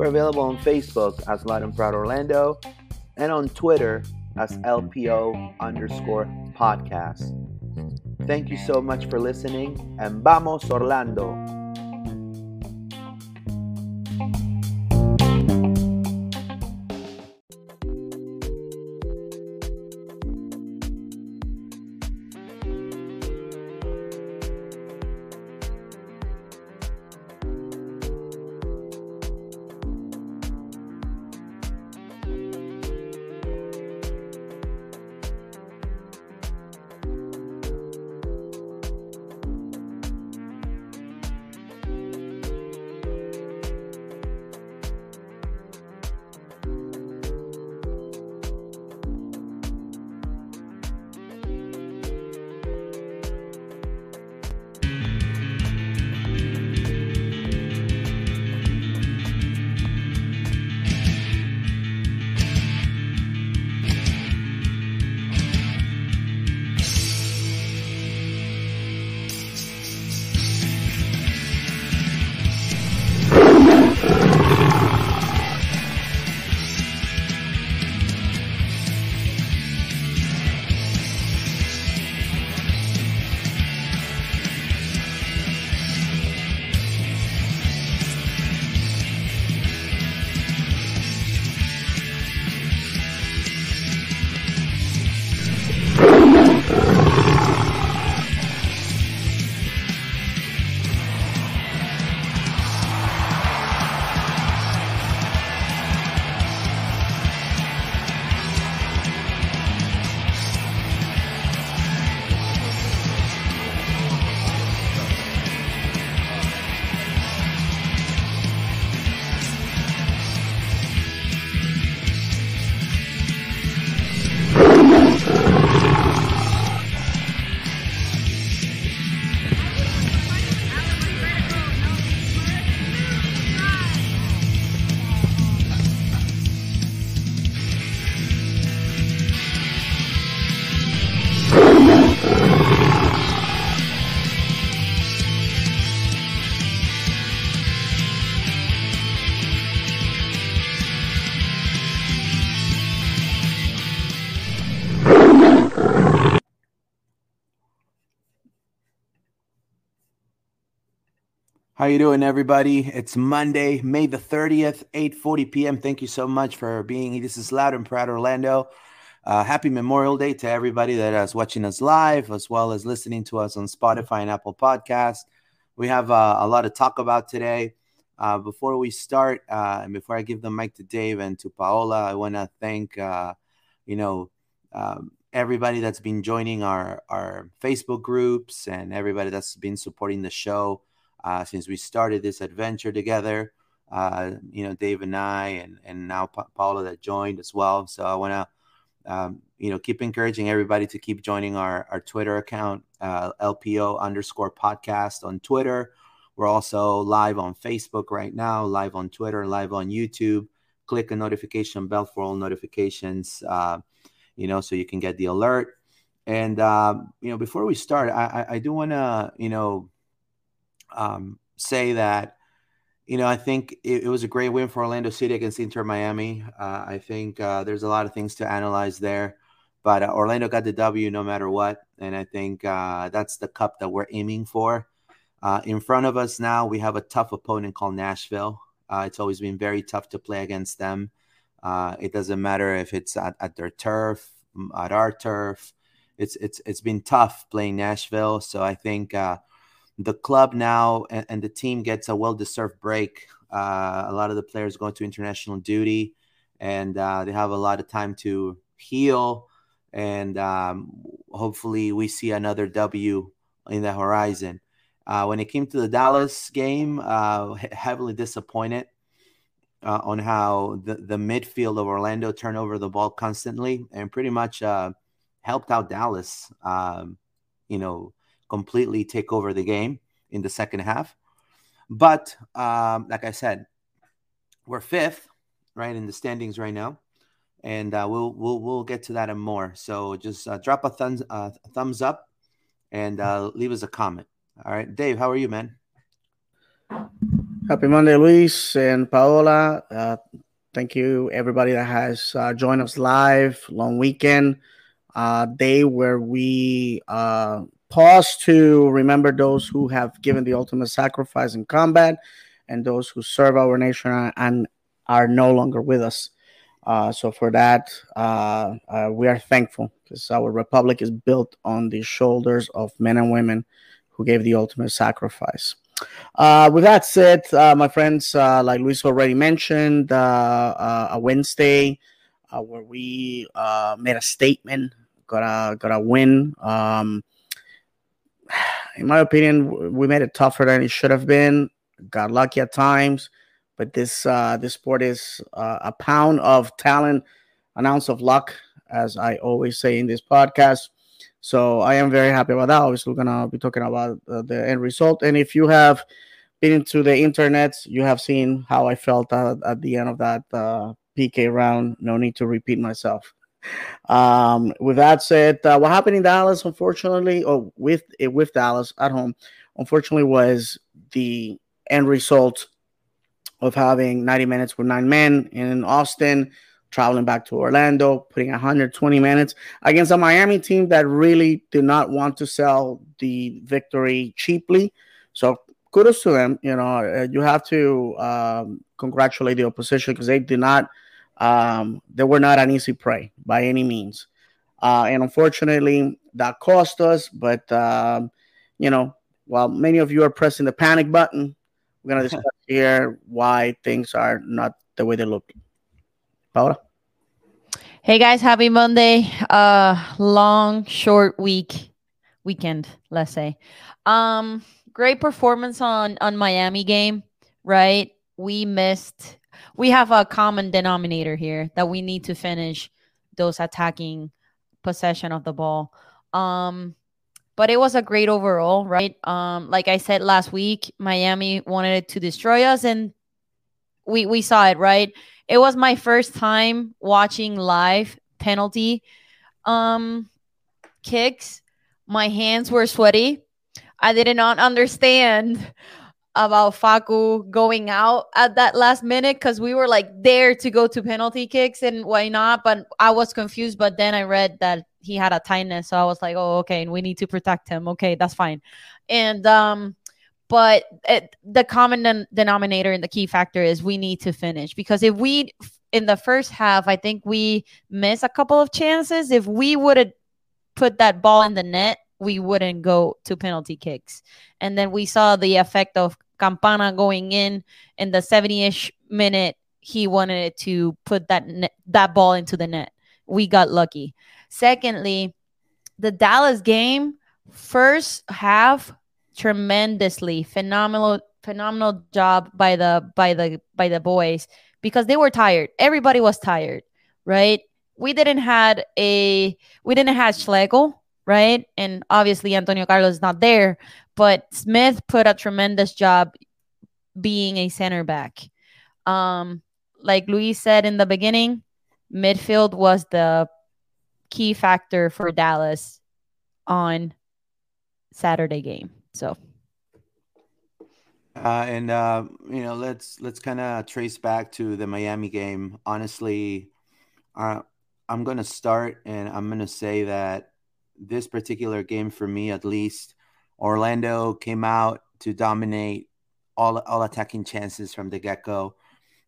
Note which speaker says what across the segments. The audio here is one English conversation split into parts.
Speaker 1: We're available on Facebook as Loud and Proud Orlando and on Twitter as LPO underscore podcast. Thank you so much for listening and vamos Orlando! How you doing, everybody? It's Monday, May the 30th, 8.40 p.m. Thank you so much for being here. This is Loud and Proud Orlando. Uh, happy Memorial Day to everybody that is watching us live, as well as listening to us on Spotify and Apple Podcasts. We have uh, a lot to talk about today. Uh, before we start, uh, and before I give the mic to Dave and to Paola, I want to thank, uh, you know, um, everybody that's been joining our, our Facebook groups and everybody that's been supporting the show uh, since we started this adventure together. Uh, you know, Dave and I, and and now pa- Paula that joined as well. So I want to, um, you know, keep encouraging everybody to keep joining our our Twitter account, uh, LPO underscore podcast on Twitter. We're also live on Facebook right now, live on Twitter, live on YouTube. Click a notification bell for all notifications, uh, you know, so you can get the alert. And um, you know, before we start, I, I, I do want to, you know, um, say that you know, I think it, it, was a great win for Orlando City against Inter Miami. Uh, I think uh, there's a lot of things to analyze there, but uh, Orlando got the W no matter what, and I think uh, that's the cup that we're aiming for. Uh, in front of us now, we have a tough opponent called Nashville. Uh, it's always been very tough to play against them. it doesn't matter if it's at, at their turf, at our turf. It's it's it's been tough playing Nashville. So I think the club now and, and the team gets a well-deserved break. Uh, a lot of the players go to international duty, and uh, they have a lot of time to heal. And um, hopefully, we see another W in the horizon. Uh, when it came to the Dallas game, uh, heavily disappointed. uh, on how the, the midfield of Orlando turned over the ball constantly and pretty much uh, helped out Dallas, um, you know, completely take over the game in the second half. But um, like I said, we're fifth, right, in the standings right now, and uh, we'll we'll we'll get to that and more. So just uh, drop a thumbs uh, thumbs up and uh, leave us a comment. All right, Dave, how are you, man?
Speaker 2: Happy Monday, Luis and Paola. Uh, thank you, everybody that has uh, joined us live. Long weekend uh, day where we uh, pause to remember those who have given the ultimate sacrifice in combat and those who serve our nation and are no longer with us. Uh, so for that, uh, uh, we are thankful because our republic is built on the shoulders of men and women who gave the ultimate sacrifice. Uh, with that said, uh, my friends, uh, like Luis already mentioned, a Wednesday where we made a statement, got a got a win. Um, in my opinion, we made it tougher than it should have been. Got lucky at times, but this this sport is a pound of talent, an ounce of luck, as I always say in this podcast. So I am very happy about that. Obviously, we're gonna be talking about uh, the end result. And if you have been into the internet, you have seen how I felt uh, at the end of that uh, PK round. No need to repeat myself. Um, with that said, uh, what happened in Dallas, unfortunately, or with with Dallas at home, unfortunately, was the end result of having 90 minutes with nine men in Austin traveling back to Orlando, putting 120 minutes against a Miami team that really did not want to sell the victory cheaply. So kudos to them. You know, uh, you have to um, congratulate the opposition because they did not, um, they were not an easy prey by any means. Uh, and unfortunately, that cost us. But, um, you know, while many of you are pressing the panic button, we're going to discuss here why things are not the way they look. Paula?
Speaker 3: Hey guys, happy Monday. Uh long, short week weekend, let's say. Um great performance on on Miami game, right? We missed we have a common denominator here that we need to finish those attacking possession of the ball. Um but it was a great overall, right? Um like I said last week, Miami wanted to destroy us and we we saw it, right? it was my first time watching live penalty um kicks. My hands were sweaty. I did not understand about Facu going out at that last minute because we were like there to go to penalty kicks and why not? But I was confused. But then I read that he had a tightness, so I was like, oh, okay, and we need to protect him. Okay, that's fine. And um, but it, the common den- denominator and the key factor is we need to finish because if we in the first half i think we miss a couple of chances if we would have put that ball in the net we wouldn't go to penalty kicks. And then we saw the effect of campana going in. In the 70ish minute he wanted to put that net, that ball into the net. We got lucky. Secondly the dallas game first half tremendously phenomenal phenomenal job by the by the by the boys because they were tired. Everybody was tired, right? We didn't had a we didn't have Schlegel, right? And obviously Antonio Carlos is not there, but Smith put a tremendous job being a center back. Um, like Luis said in the beginning, midfield was the key factor for Dallas on Saturday game. So.
Speaker 1: Uh, and uh, you know, let's let's kind of trace back to the Miami game. Honestly, uh, I'm gonna start, and I'm gonna say that this particular game, for me at least, Orlando came out to dominate all all attacking chances from the get go.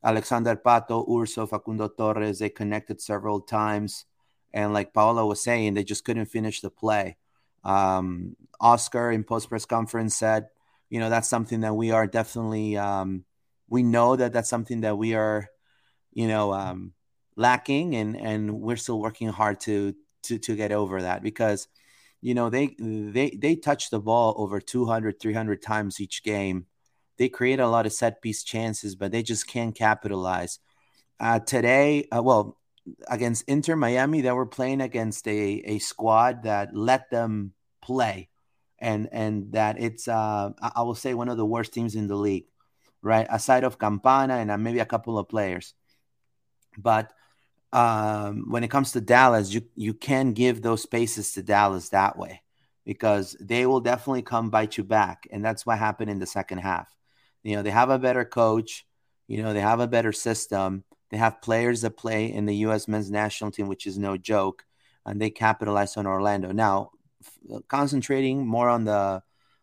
Speaker 1: Alexander Pato, Urso, Facundo Torres, they connected several times, and like Paola was saying, they just couldn't finish the play. Um, Oscar in post press conference said, you know, that's something that we are definitely, um, we know that that's something that we are, you know, um, lacking, and and we're still working hard to to to get over that because, you know, they they they touch the ball over 200, 300 times each game. they create a lot of set piece chances, but they just can't capitalize. Uh, today, uh, well, against Inter Miami, they were playing against a, a squad that let them play, and and that it's uh, I will say one of the worst teams in the league, right? Aside of Campana and uh, maybe a couple of players, but um, when it comes to Dallas, you you can give those spaces to Dallas that way because they will definitely come bite you back, and that's what happened in the second half. You know, they have a better coach. You know, they have a better system. They have players that play in the U.S. men's national team, which is no joke, and they capitalize on Orlando. Now, f- concentrating more on the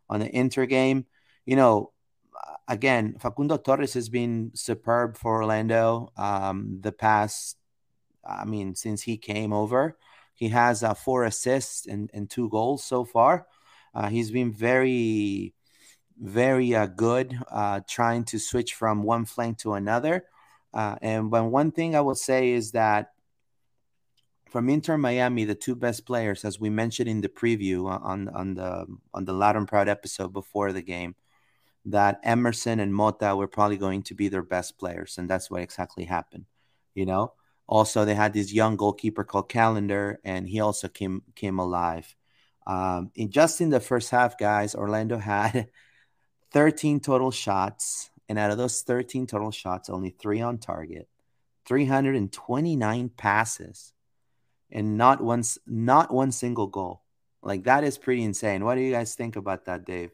Speaker 1: on the inter game, you know, again, Facundo Torres has been superb for Orlando um, the past I mean, since he came over, he has uh, four assists and, and two goals so far. Uh, he's been very, very uh, good uh, trying to switch from one flank to another. Uh, and when one thing I will say is that from Inter Miami, the two best players, as we mentioned in the preview on on the on the and Proud episode before the game, that Emerson and Mota were probably going to be their best players, and that's what exactly happened. You know, also, they had this young goalkeeper called Callender, and he also came came alive. Um, in just in the first half, guys, Orlando had 13 total shots, and out of those 13 total shots, only three on target, 329 passes, and not once not one single goal. Like that is pretty insane. What do you guys think about that, Dave?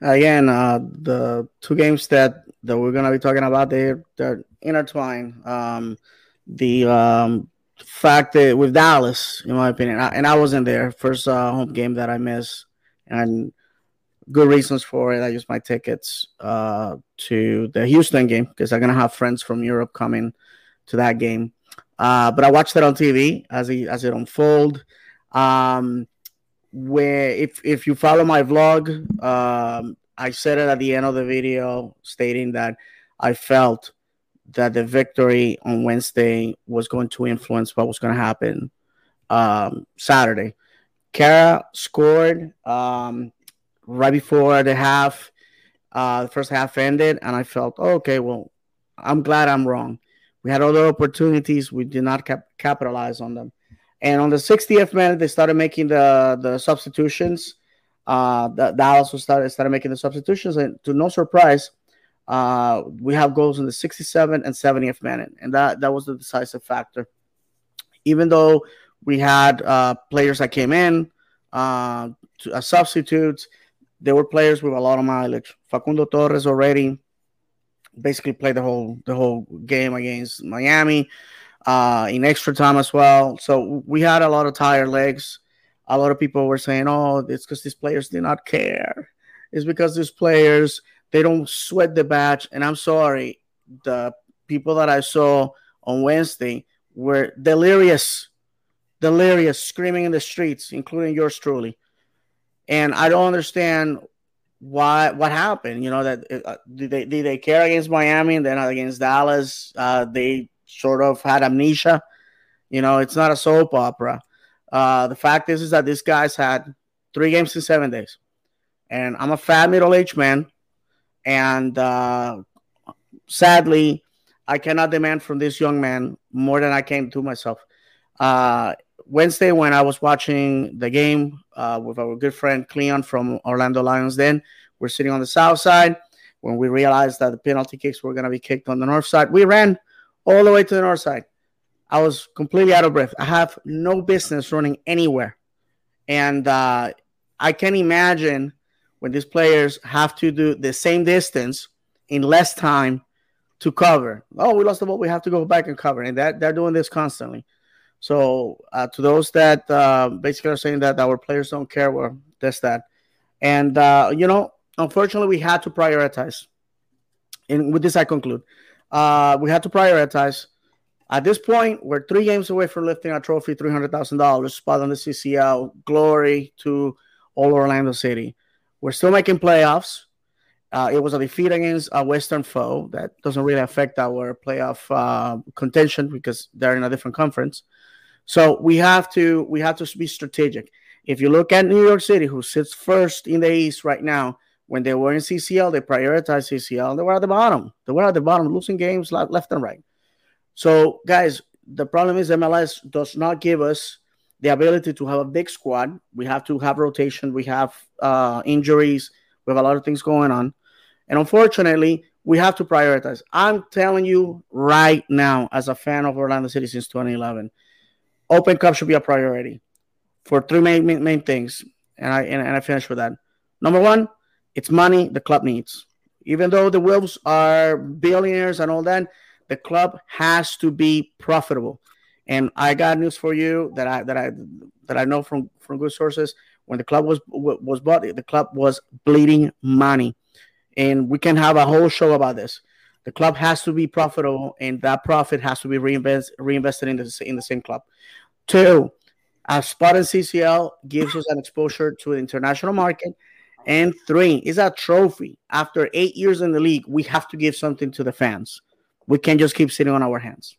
Speaker 2: Again, uh, the two games that that we're gonna be talking about, they're they're intertwined. Um, the um, fact that with Dallas, in my opinion, I, and I wasn't there first uh, home game that I missed, and good reasons for it. I used my tickets uh, to the Houston game because I'm gonna have friends from Europe coming to that game. Uh, but I watched it on TV as it as it unfolded. Um, where if if you follow my vlog, um, I said it at the end of the video, stating that I felt that the victory on Wednesday was going to influence what was going to happen um, Saturday. Kara scored um, right before the half. Uh, the first half ended, and I felt, oh, okay, well, I'm glad I'm wrong. We had other opportunities, we did not cap- capitalize on them. And on the 60th minute, they started making the the substitutions. Uh, Dallas was started started making the substitutions, and to no surprise, uh, we have goals in the 67th and 70th minute, and that that was the decisive factor. Even though we had uh, players that came in uh, to, as substitutes, there were players with a lot of mileage. Facundo Torres already basically played the whole the whole game against Miami uh, in extra time as well. So we had a lot of tired legs. A lot of people were saying, "Oh, it's because these players did not care. It's because these players they don't sweat the batch." And I'm sorry, the people that I saw on Wednesday were delirious, delirious, screaming in the streets, including yours truly. And I don't understand why what happened. You know that uh, did they did they care against Miami and then against Dallas? Uh, they sort of had amnesia. You know, it's not a soap opera. Uh, the fact is, is that these guys had three games in seven days, and I'm a fat middle-aged man, and uh, sadly, I cannot demand from this young man more than I can to myself. Uh, Wednesday, when I was watching the game uh, with our good friend Cleon from Orlando Lions, then we're sitting on the south side. When we realized that the penalty kicks were going to be kicked on the north side, we ran all the way to the north side. I was completely out of breath. I have no business running anywhere. And uh, I can imagine when these players have to do the same distance in less time to cover. Oh, we lost the ball. We have to go back and cover. And that they're doing this constantly. So uh, to those that uh, basically are saying that our players don't care, well, that's that. And uh, you know, unfortunately, we had to prioritize. And with this, I conclude. Uh, we had to prioritize. At this point, we're three games away from lifting our trophy, three hundred thousand dollars, spot on the CCL. Glory to all Orlando City. We're still making playoffs. Uh, it was a defeat against a Western foe that doesn't really affect our playoff uh, contention because they're in a different conference. So we have to we have to be strategic. If you look at New York City, who sits first in the East right now when they were in CCL, they prioritized CCL. They were at the bottom. They were at the bottom, losing games left and right. So, guys, the problem is MLS does not give us the ability to have a big squad. We have to have rotation. We have uh, injuries. We have a lot of things going on. And unfortunately, we have to prioritize. I'm telling you right now, as a fan of Orlando City since 2011, Open Cup should be a priority for three main, main, main things. And I, and, and I finish with that. Number one, it's money the club needs. Even though the Wilfs are billionaires and all that, the club has to be profitable. And I got news for you that I that I that I know from from good sources. When the club was was bought, the club was bleeding money, and we can have a whole show about this. The club has to be profitable, and that profit has to be reinvest, reinvested in the in the same club. Two, a spot in CCL gives us an exposure to the international market and three is a trophy. After eight years in the league, we have to give something to the fans. We can't just keep sitting on our hands.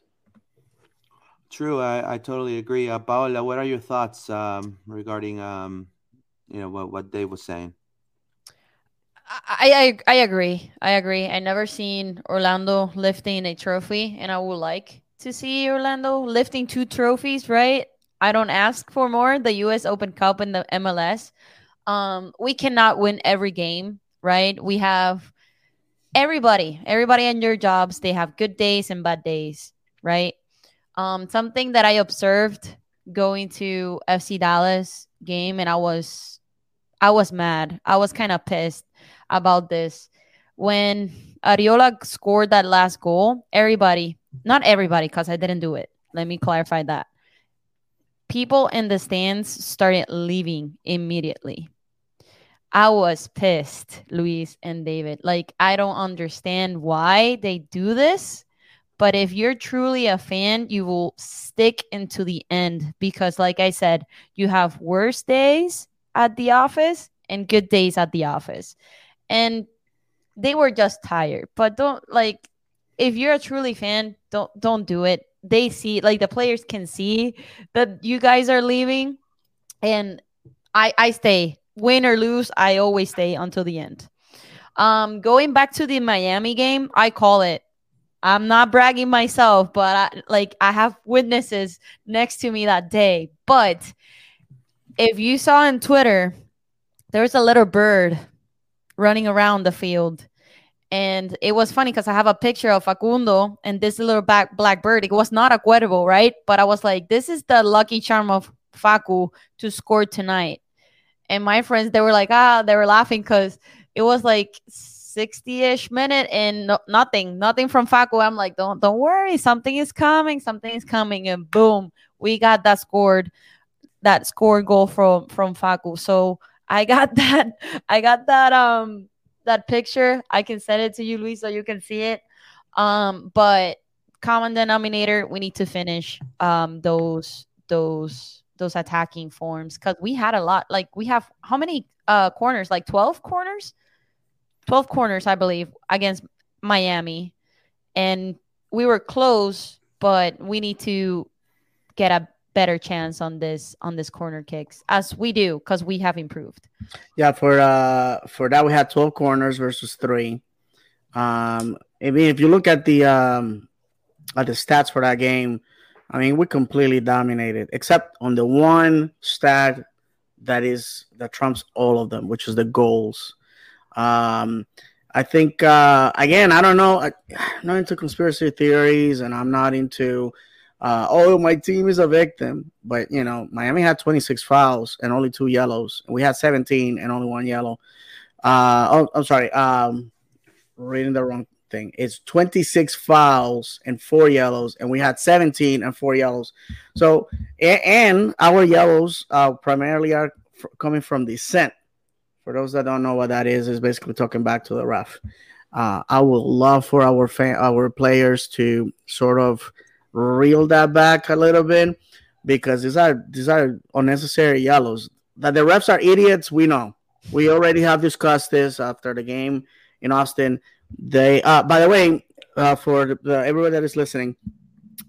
Speaker 1: True, I, I totally agree. Uh, Paola, what are your thoughts um, regarding um, you know what what Dave was saying?
Speaker 3: I, I I agree. I agree. I never seen Orlando lifting a trophy, and I would like to see Orlando lifting two trophies. Right? I don't ask for more. The U.S. Open Cup and the MLS, um, we cannot win every game, right? We have everybody, everybody in your jobs, they have good days and bad days, right? Um, something that I observed going to FC Dallas game and I was I was mad. I was kind of pissed about this. When Arriola scored that last goal, everybody, not everybody, because I didn't do it. Let me clarify that. People in the stands started leaving immediately. I was pissed, Luis and David. Like, I don't understand why they do this. But if you're truly a fan, you will stick into the end because, like I said, you have worse days at the office and good days at the office. And they were just tired. But don't like if you're a truly fan, don't don't do it. They see like the players can see that you guys are leaving. And I I stay win or lose, I always stay until the end. Um, going back to the Miami game, I call it. I'm not bragging myself, but I, like I have witnesses next to me that day. But if you saw on Twitter, there was a little bird running around the field. And it was funny because I have a picture of Facundo and this little back black bird. It was not a Cuervo, right? But I was like, this is the lucky charm of Facu to score tonight and my friends they were like ah they were laughing because it was like 60-ish minute and no, nothing nothing from Facu. I'm like don't don't worry something is coming something is coming and boom we got that scored that scored goal from from Facu. So I got that I got that um that picture. I can send it to you Luis so you can see it. Um but common denominator we need to finish um those those those attacking forms because we had a lot. Like we have how many uh corners? Like twelve corners, twelve corners, I believe, against Miami, and we were close, but we need to get a better chance on this on this corner kicks as we do because we have improved.
Speaker 2: Yeah, for uh for that we had twelve corners versus three. Um, I mean, if you look at the um at the stats for that game, I mean, we completely dominated, except on the one stat that is that trumps all of them, which is the goals. Um, I think uh, again, I don't know. I, am not into conspiracy theories, and I'm not into uh, oh, my team is a victim. But you know, Miami had 26 fouls and only two yellows. We had 17 and only one yellow. Uh, oh, I'm sorry. Um, reading the wrong thing. It's 26 fouls and four yellows, and we had 17 and four yellows. So, and our yellows uh, primarily are f- coming from dissent. For those that don't know what that is, is basically talking back to the ref. Uh, I would love for our our players to sort of reel that back a little bit because these are these are unnecessary yellows. That the refs are idiots, we know. We already have discussed this after the game in Austin. They, uh, by the way, uh, for the, everyone that is listening,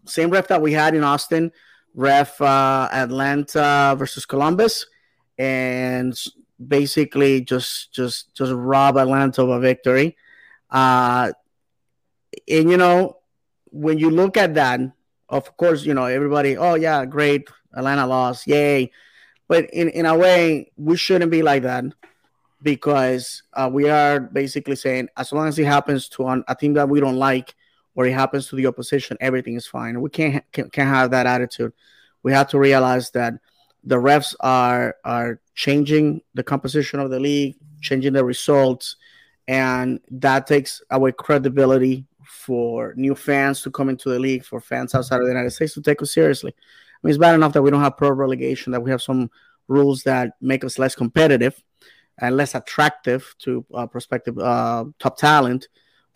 Speaker 2: same ref that we had in Austin, ref uh, Atlanta versus Columbus, and basically just just just rob Atlanta of a victory. Uh, and you know, when you look at that, of course, you know everybody. Oh yeah, great, Atlanta lost, yay! But in in a way, we shouldn't be like that because uh, we are basically saying as long as it happens to an, a team that we don't like or it happens to the opposition, everything is fine. We can't can, can't have that attitude. We have to realize that the refs are are changing the composition of the league, changing the results, and that takes away credibility for new fans to come into the league, for fans outside of the United States to take us seriously. I mean, it's bad enough that we don't have pro relegation, that we have some rules that make us less competitive and less attractive to uh, prospective uh, top talent.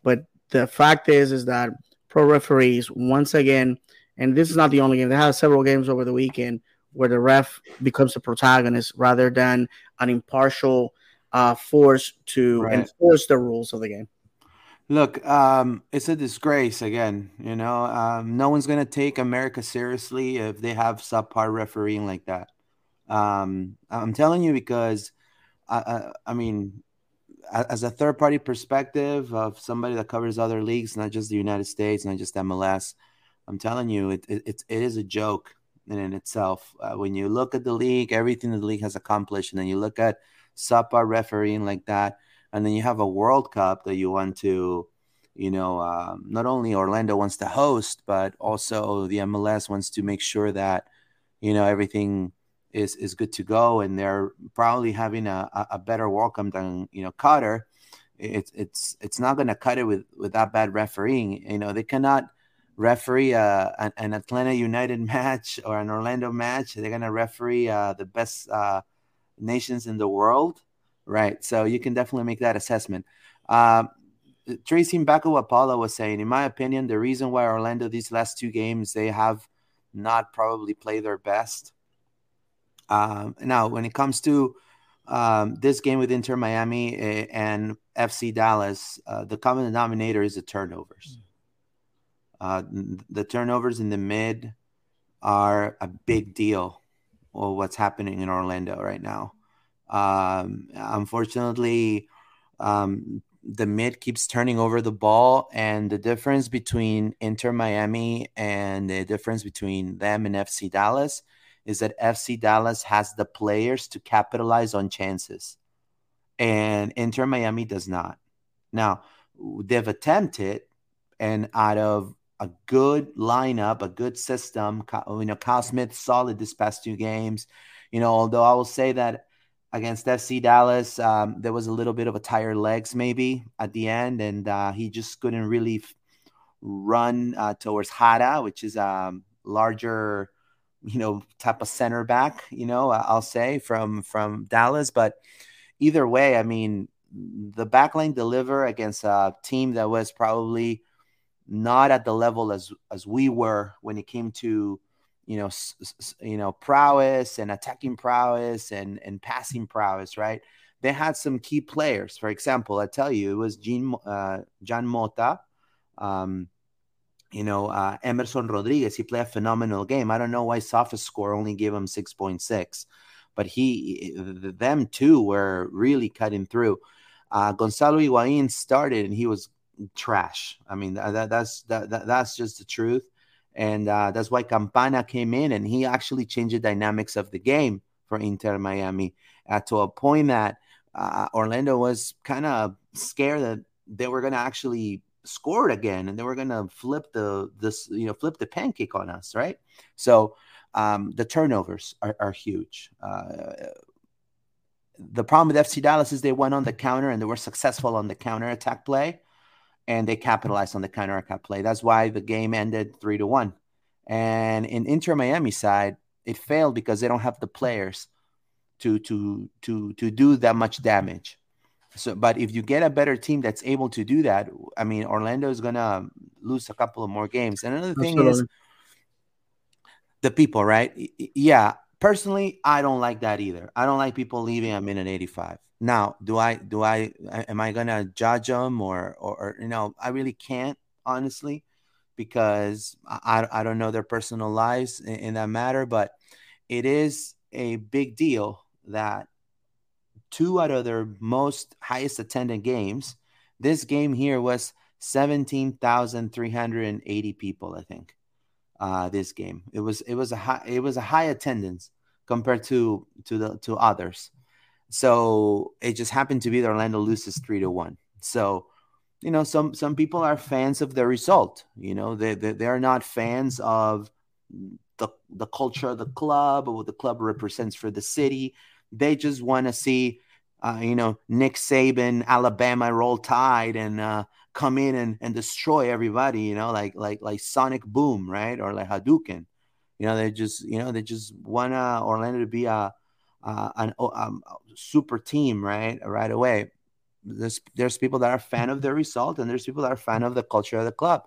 Speaker 2: But the fact is, is that pro referees once again, and this is not the only game. They have several games over the weekend where the ref becomes the protagonist rather than an impartial uh, force to right. enforce the rules of the game.
Speaker 1: Look, um, it's a disgrace again. You know, um, no one's gonna take America seriously if they have subpar refereeing like that. Um, I'm telling you because, I, I, mean, as a third party perspective of somebody that covers other leagues, not just the United States, not just MLS, I'm telling you, it, it, it, is a joke in, in itself. Uh, when you look at the league, everything the league has accomplished, and then you look at subpar refereeing like that, and then you have a World Cup that you want to, you know, um, not only Orlando wants to host, but also the MLS wants to make sure that, you know, everything is is good to go, and they're probably having a, a better welcome than you know Qatar. It's it's it's not going to cut it with with that bad refereeing. You know, they cannot referee uh, an, an, Atlanta United match or an Orlando match. They're going to referee uh, the best uh, nations in the world, right? So you can definitely make that assessment. Um, Tracy Mbako Paula was saying, in my opinion, the reason why Orlando these last two games they have not probably played their best. Um, now, when it comes to um, this game with Inter Miami eh, and FC Dallas, uh, the common denominator is the turnovers. Uh, the turnovers in the mid are a big deal. Well, what's happening in Orlando right now? Um, unfortunately, um, the mid keeps turning over the ball, and the difference between Inter Miami and the difference between them and FC Dallas is that FC Dallas has the players to capitalize on chances, and Inter Miami does not. Now, they've attempted, and out of a good lineup, a good system. You know, Kyle Smith solid this past two games. You know, although I will say that against FC Dallas, um, there was a little bit of a tired legs maybe at the end, and uh, he just couldn't really run uh, towards Jara, which is a um, larger, you know, type of center back. You know, I'll say from from Dallas, but either way, I mean, the backline deliver against a team that was probably not at the level as as we were when it came to you know you know prowess and attacking prowess and and passing prowess right they had some key players for example i tell you it was Jean, uh, Jean Mota um, you know uh, Emerson Rodriguez he played a phenomenal game. I don't know why SofaScore only gave him 6.6 but he them two were really cutting through. Uh, Gonzalo Higuain started and he was trash. I mean, that, that's that, that, that's just the truth, and uh, that's why Campana came in and he actually changed the dynamics of the game for Inter Miami uh, to a point that uh, Orlando was kind of scared that they were going to actually score it again and they were going to flip the this you know flip the pancake on us, right? So um, the turnovers are, are huge. Uh, the problem with FC Dallas is they went on the counter and they were successful on the counter attack play and they capitalized on the counter attack play. That's why the game ended three to one. And in Inter Miami side, it failed because they don't have the players to to to to do that much damage. So, but if you get a better team that's able to do that, I mean, Orlando is gonna lose a couple of more games. And another thing Absolutely. is the people, right? Yeah, personally, I don't like that either. I don't like people leaving a minute 85. Now, do I do I am I gonna judge them or, or, or you know I really can't honestly because I I don't know their personal lives in, in that matter, but it is a big deal that two out of their most highest attended games. This game here was 17,380 people, I think. Uh, this game. It was it was a high it was a high attendance compared to to the to others. So it just happened to be that Orlando loses three to one. So you know some some people are fans of the result. You know they they, they are not fans of the the culture of the club or what the club represents for the city. They just want to see, uh, you know, Nick Saban, Alabama roll tide and uh, come in and, and destroy everybody. You know, like like like Sonic Boom, right, or like Hadouken. You know, they just you know they just want uh, Orlando to be a, a an um, super team, right, right away. There's there's people that are fan of the result, and there's people that are fan of the culture of the club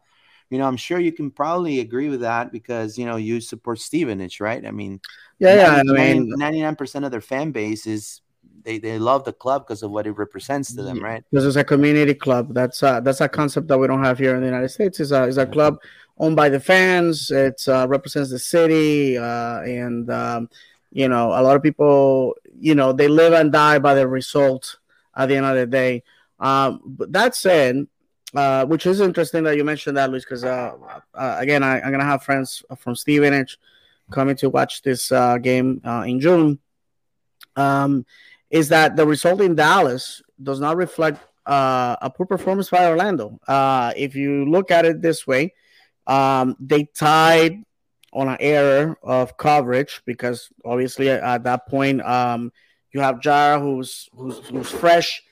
Speaker 1: you know, I'm sure you can probably agree with that because you know you support Stevenage, right? I mean,
Speaker 2: yeah, yeah. I mean,
Speaker 1: 99 percent of their fan base is they, they love the club because of what it represents to them, right?
Speaker 2: Because it's a community club. That's a, that's a concept that we don't have here in the United States. Is a is a club owned by the fans. It uh, represents the city, uh, and um, you know, a lot of people, you know, they live and die by the result at the end of the day. Um, but that said, uh, which is interesting that you mentioned that, Luis, because uh, uh, again, I, am gonna have friends from Stevenage coming to watch this uh, game uh, in June. Um, is that the result in Dallas does not reflect a poor performance by Orlando? if you look at it this way, um, they tied on an error of coverage because obviously at that point um, you have Jara who's, who's who's fresh.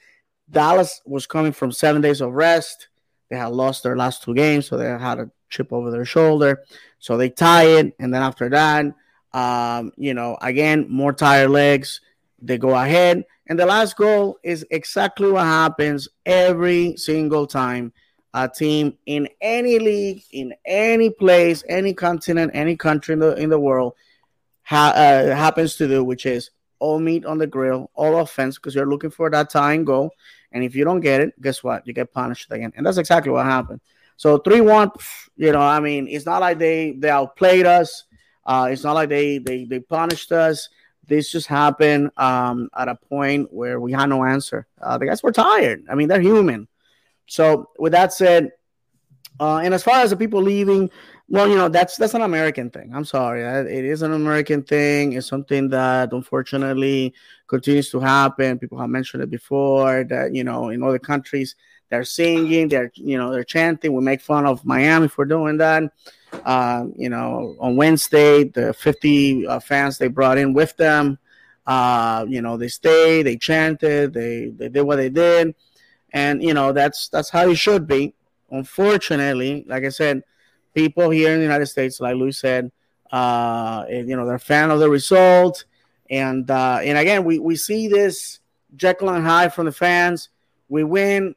Speaker 2: Dallas was coming from seven days of rest. They had lost their last two games, so they had a chip over their shoulder. So they tie it, and then after that, um, you know, again, more tired legs. They go ahead, and the last goal is exactly what happens every single time a team in any league, in any place, any continent, any country in the in the world ha- uh, happens to do, which is all meat on the grill, all offense, because you're looking for that tying goal. And if you don't get it, guess what? You get punished again. And that's exactly what happened. So 3 1, you know, I mean, it's not like they, they outplayed us. Uh, it's not like they, they, they punished us. This just happened um, at a point where we had no answer. Uh, the guys were tired. I mean, they're human. So, with that said, uh, and as far as the people leaving, well, you know, that's that's an American thing. I'm sorry, it is an American thing. It's something that unfortunately continues to happen. People have mentioned it before. That you know, in other countries, they're singing, they're you know, they're chanting. We make fun of Miami for doing that. Uh, you know, on Wednesday, the 50 uh, fans they brought in with them. Uh, you know, they stayed, they chanted, they they did what they did, and you know, that's that's how it should be. Unfortunately, like I said people here in the United States, like Luis said, uh, you know, they're fan of the result. And uh, and again, we, we see this Jekyll and Hyde from the fans. We win,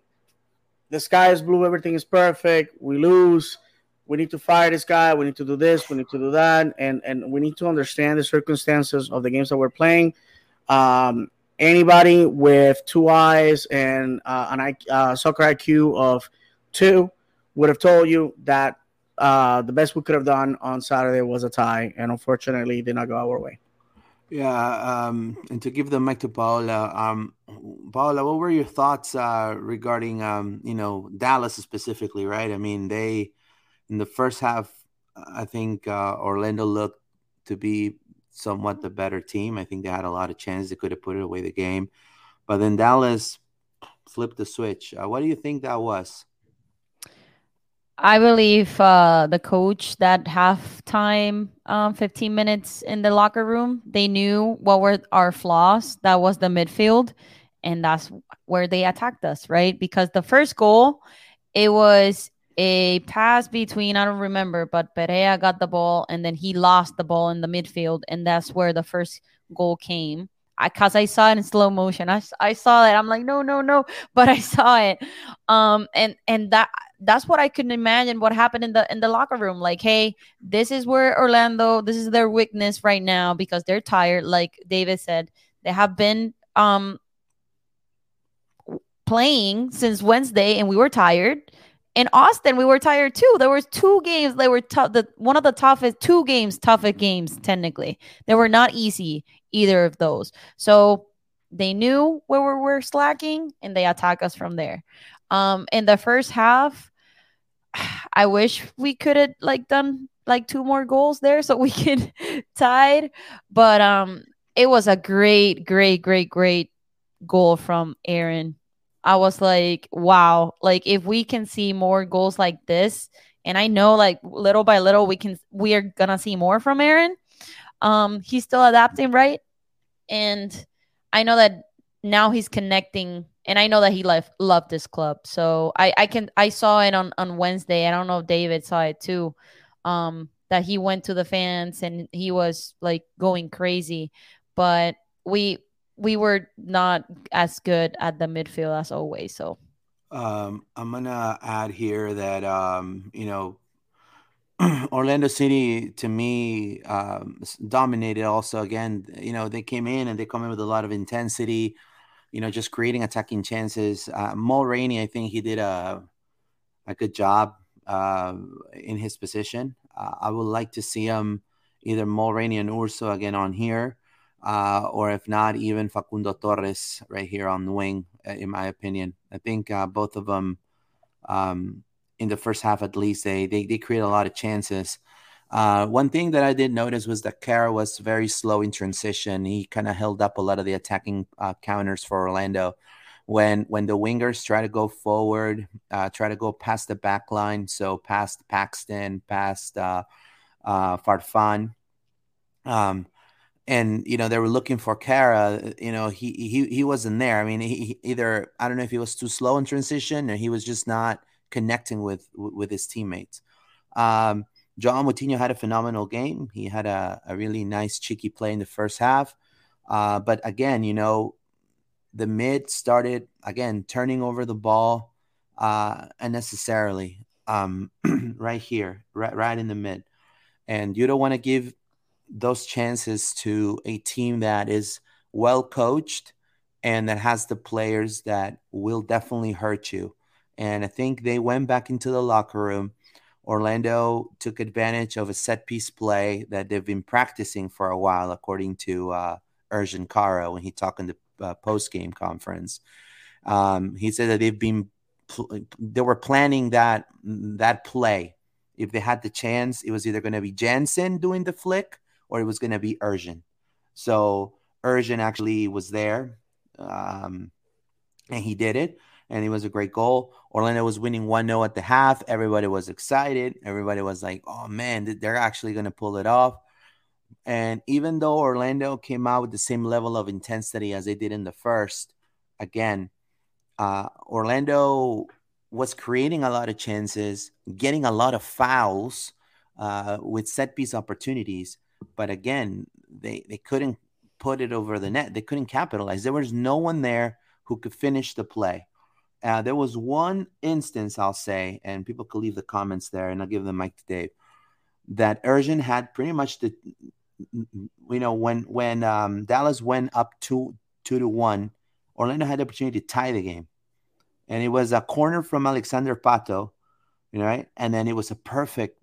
Speaker 2: the sky is blue, everything is perfect. We lose, we need to fire this guy. We need to do this. We need to do that, and and we need to understand the circumstances of the games that we're playing. Um, anybody with two eyes and uh, an uh, soccer IQ of two would have told you that uh, the best we could have done on Saturday was a tie, and unfortunately, it did not go our way.
Speaker 1: Yeah, um, and to give the mic to Paola, um, Paola, what were your thoughts uh, regarding um, you know Dallas specifically? Right, I mean they in the first half, I think uh, Orlando looked to be somewhat the better team. I think they had a lot of chances; they could have put away the game, but then Dallas flipped the switch. Uh, what do you think that was?
Speaker 3: I believe uh, the coach that halftime, um, 15 minutes in the locker room, they knew what were our flaws. That was the midfield, and that's where they attacked us, right? Because the first goal, it was a pass between I don't remember, but Perea got the ball and then he lost the ball in the midfield, and that's where the first goal came. I cause I saw it in slow motion. I, I saw it. I'm like, no, no, no, but I saw it. Um, and and that that's what I couldn't imagine what happened in the in the locker room. Like, hey, this is where Orlando, this is their weakness right now because they're tired. Like David said, they have been um playing since Wednesday, and we were tired. In Austin, we were tired too. There was two games that were tough. The one of the toughest two games, toughest games technically. They were not easy either of those. So they knew where we were slacking and they attack us from there. Um, in the first half, I wish we could have like done like two more goals there so we could tied. But um, it was a great, great, great, great goal from Aaron. I was like, wow, like if we can see more goals like this, and I know like little by little we can we are gonna see more from Aaron. Um, he's still adapting, right? And I know that now he's connecting and I know that he left loved this club. So I I can I saw it on on Wednesday. I don't know if David saw it too. Um that he went to the fans and he was like going crazy. But we we were not as good at the midfield as always. So
Speaker 1: um I'm gonna add here that um, you know, Orlando City to me um, dominated also again. You know, they came in and they come in with a lot of intensity. You know, just creating attacking chances. Uh, I think he did a a good job uh, in his position. Uh, I would like to see him either Mulraney and Urso again on here, uh, or if not, even Facundo Torres right here on the wing. In my opinion, I think uh, both of them. Um, in the first half at least they they, they create a lot of chances uh, one thing that I did notice was that Kara was very slow in transition. He kind of held up a lot of the attacking uh, counters for Orlando. When when the wingers try to go forward, uh, try to go past the back line, so past Paxton, past uh, uh, Farfan, um, and you know they were looking for Kara. You know he he he wasn't there. I mean, he, he either I don't know if he was too slow in transition or he was just not connecting with with his teammates. Um, John Moutinho had a phenomenal game. He had a, a really nice cheeky play in the first half. Uh, but again, you know, the mid started again turning over the ball uh, unnecessarily um, right here, right, right in the mid. And you don't want to give those chances to a team that is well coached and that has the players that will definitely hurt you. And I think they went back into the locker room. Orlando took advantage of a set piece play that they've been practicing for a while, according to uh, Ercan Kara when he talked in the uh, post game conference. Um, he said that they've been they were planning that that play. If they had the chance, it was either going to be Jansson doing the flick or it was going to be Ercan. So Ercan actually was there, um, and he did it and it was a great goal. Orlando was winning 1 0 at the half. Everybody was excited. Everybody was like, oh man, they're actually going to pull it off. And even though Orlando came out with the same level of intensity as they did in the first, again, uh, Orlando was creating a lot of chances, getting a lot of fouls uh, with set piece opportunities. But again, they, they couldn't put it over the net. They couldn't capitalize. There was no one there who could finish the play. Uh, there was one instance, I'll say, and people could leave the comments there, and I'll give the mic to Dave. That Ercan had pretty much the, you know, when when um, Dallas went up two two to one, Orlando had the opportunity to tie the game, and it was a corner from Alexander Pato, you know, right, and then it was a perfect,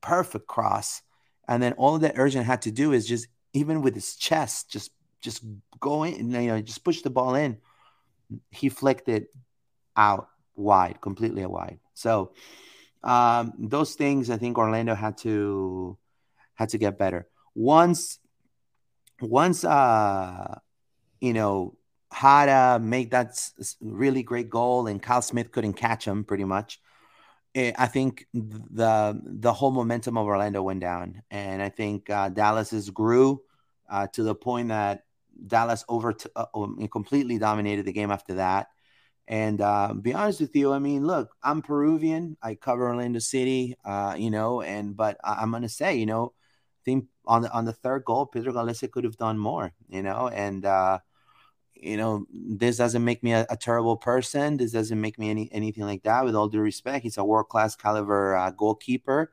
Speaker 1: perfect cross, and then all that Ercan had to do is just even with his chest, just just go in, you know, just push the ball in. He flicked it out wide, completely wide. So um, those things, I think Orlando had to had to get better. Once, once, uh, you know, Jara make that really great goal, and Kyle Smith couldn't catch him pretty much. Eh, I think the the whole momentum of Orlando went down, and I think uh, Dallas's grew uh, to the point that Dallas over t- uh, um, completely dominated the game after that. And uh, be honest with you, I mean, look, I'm Peruvian. I cover Orlando City, uh, you know, and but I, am gonna say, you know, I think on the on the third goal, Pedro Gallese could have done more, you know, and uh, you know, this doesn't make me a, a, terrible person. This doesn't make me any anything like that. With all due respect, he's a world class caliber uh, goalkeeper,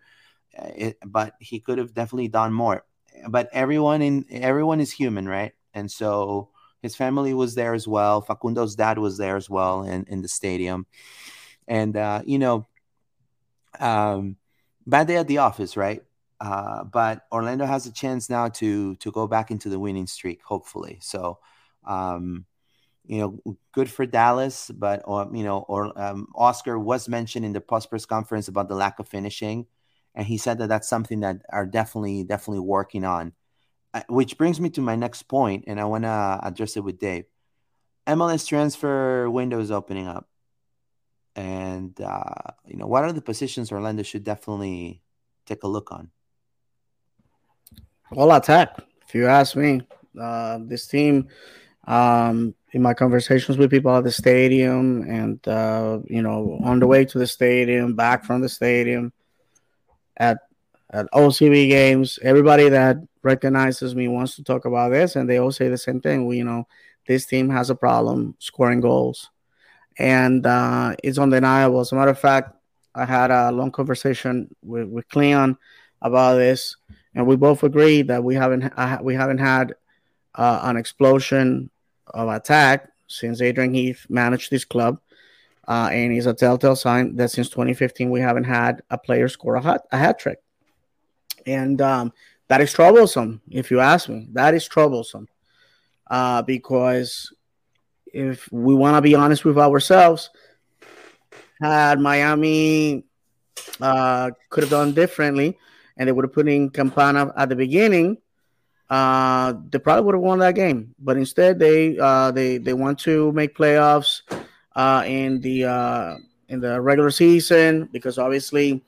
Speaker 1: uh, it, but he could have definitely done more. But everyone in everyone is human, right? And so his family was there as well. Facundo's dad was there as well in, in the stadium. And, uh, you know, um, bad day at the office, right? Uh, but Orlando has a chance now to to go back into the winning streak, hopefully. So, um, you know, good for Dallas, but or you know, or um, Oscar was mentioned in the post press conference about the lack of finishing, and he said that that's something that are definitely definitely working on. Which brings me to my next point, and I want to address it with Dave. MLS transfer window is opening up, and uh, you know, what are the positions Orlando should definitely take a look on?
Speaker 2: All attack, if you ask me. Uh, this team um, in my conversations with people at the stadium and uh, you know on the way to the stadium back from the stadium at at ocb games everybody that recognizes me wants to talk about this and they all say the same thing we you know this team has a problem scoring goals and uh, it's undeniable as a matter of fact i had a long conversation with, with cleon about this and we both agreed that we haven't we haven't had uh, an explosion of attack since Adrian Heath managed this club. Uh, and it's a telltale sign that since 2015 we haven't had a player score a hat, a hat trick, and um, that is troublesome. If you ask me, that is troublesome uh, because if we want to be honest with ourselves, had Miami uh, could have done differently, and they would have put in Campana at the beginning, uh, they probably would have won that game. But instead, they uh, they they want to make playoffs uh, in the uh, in the regular season because obviously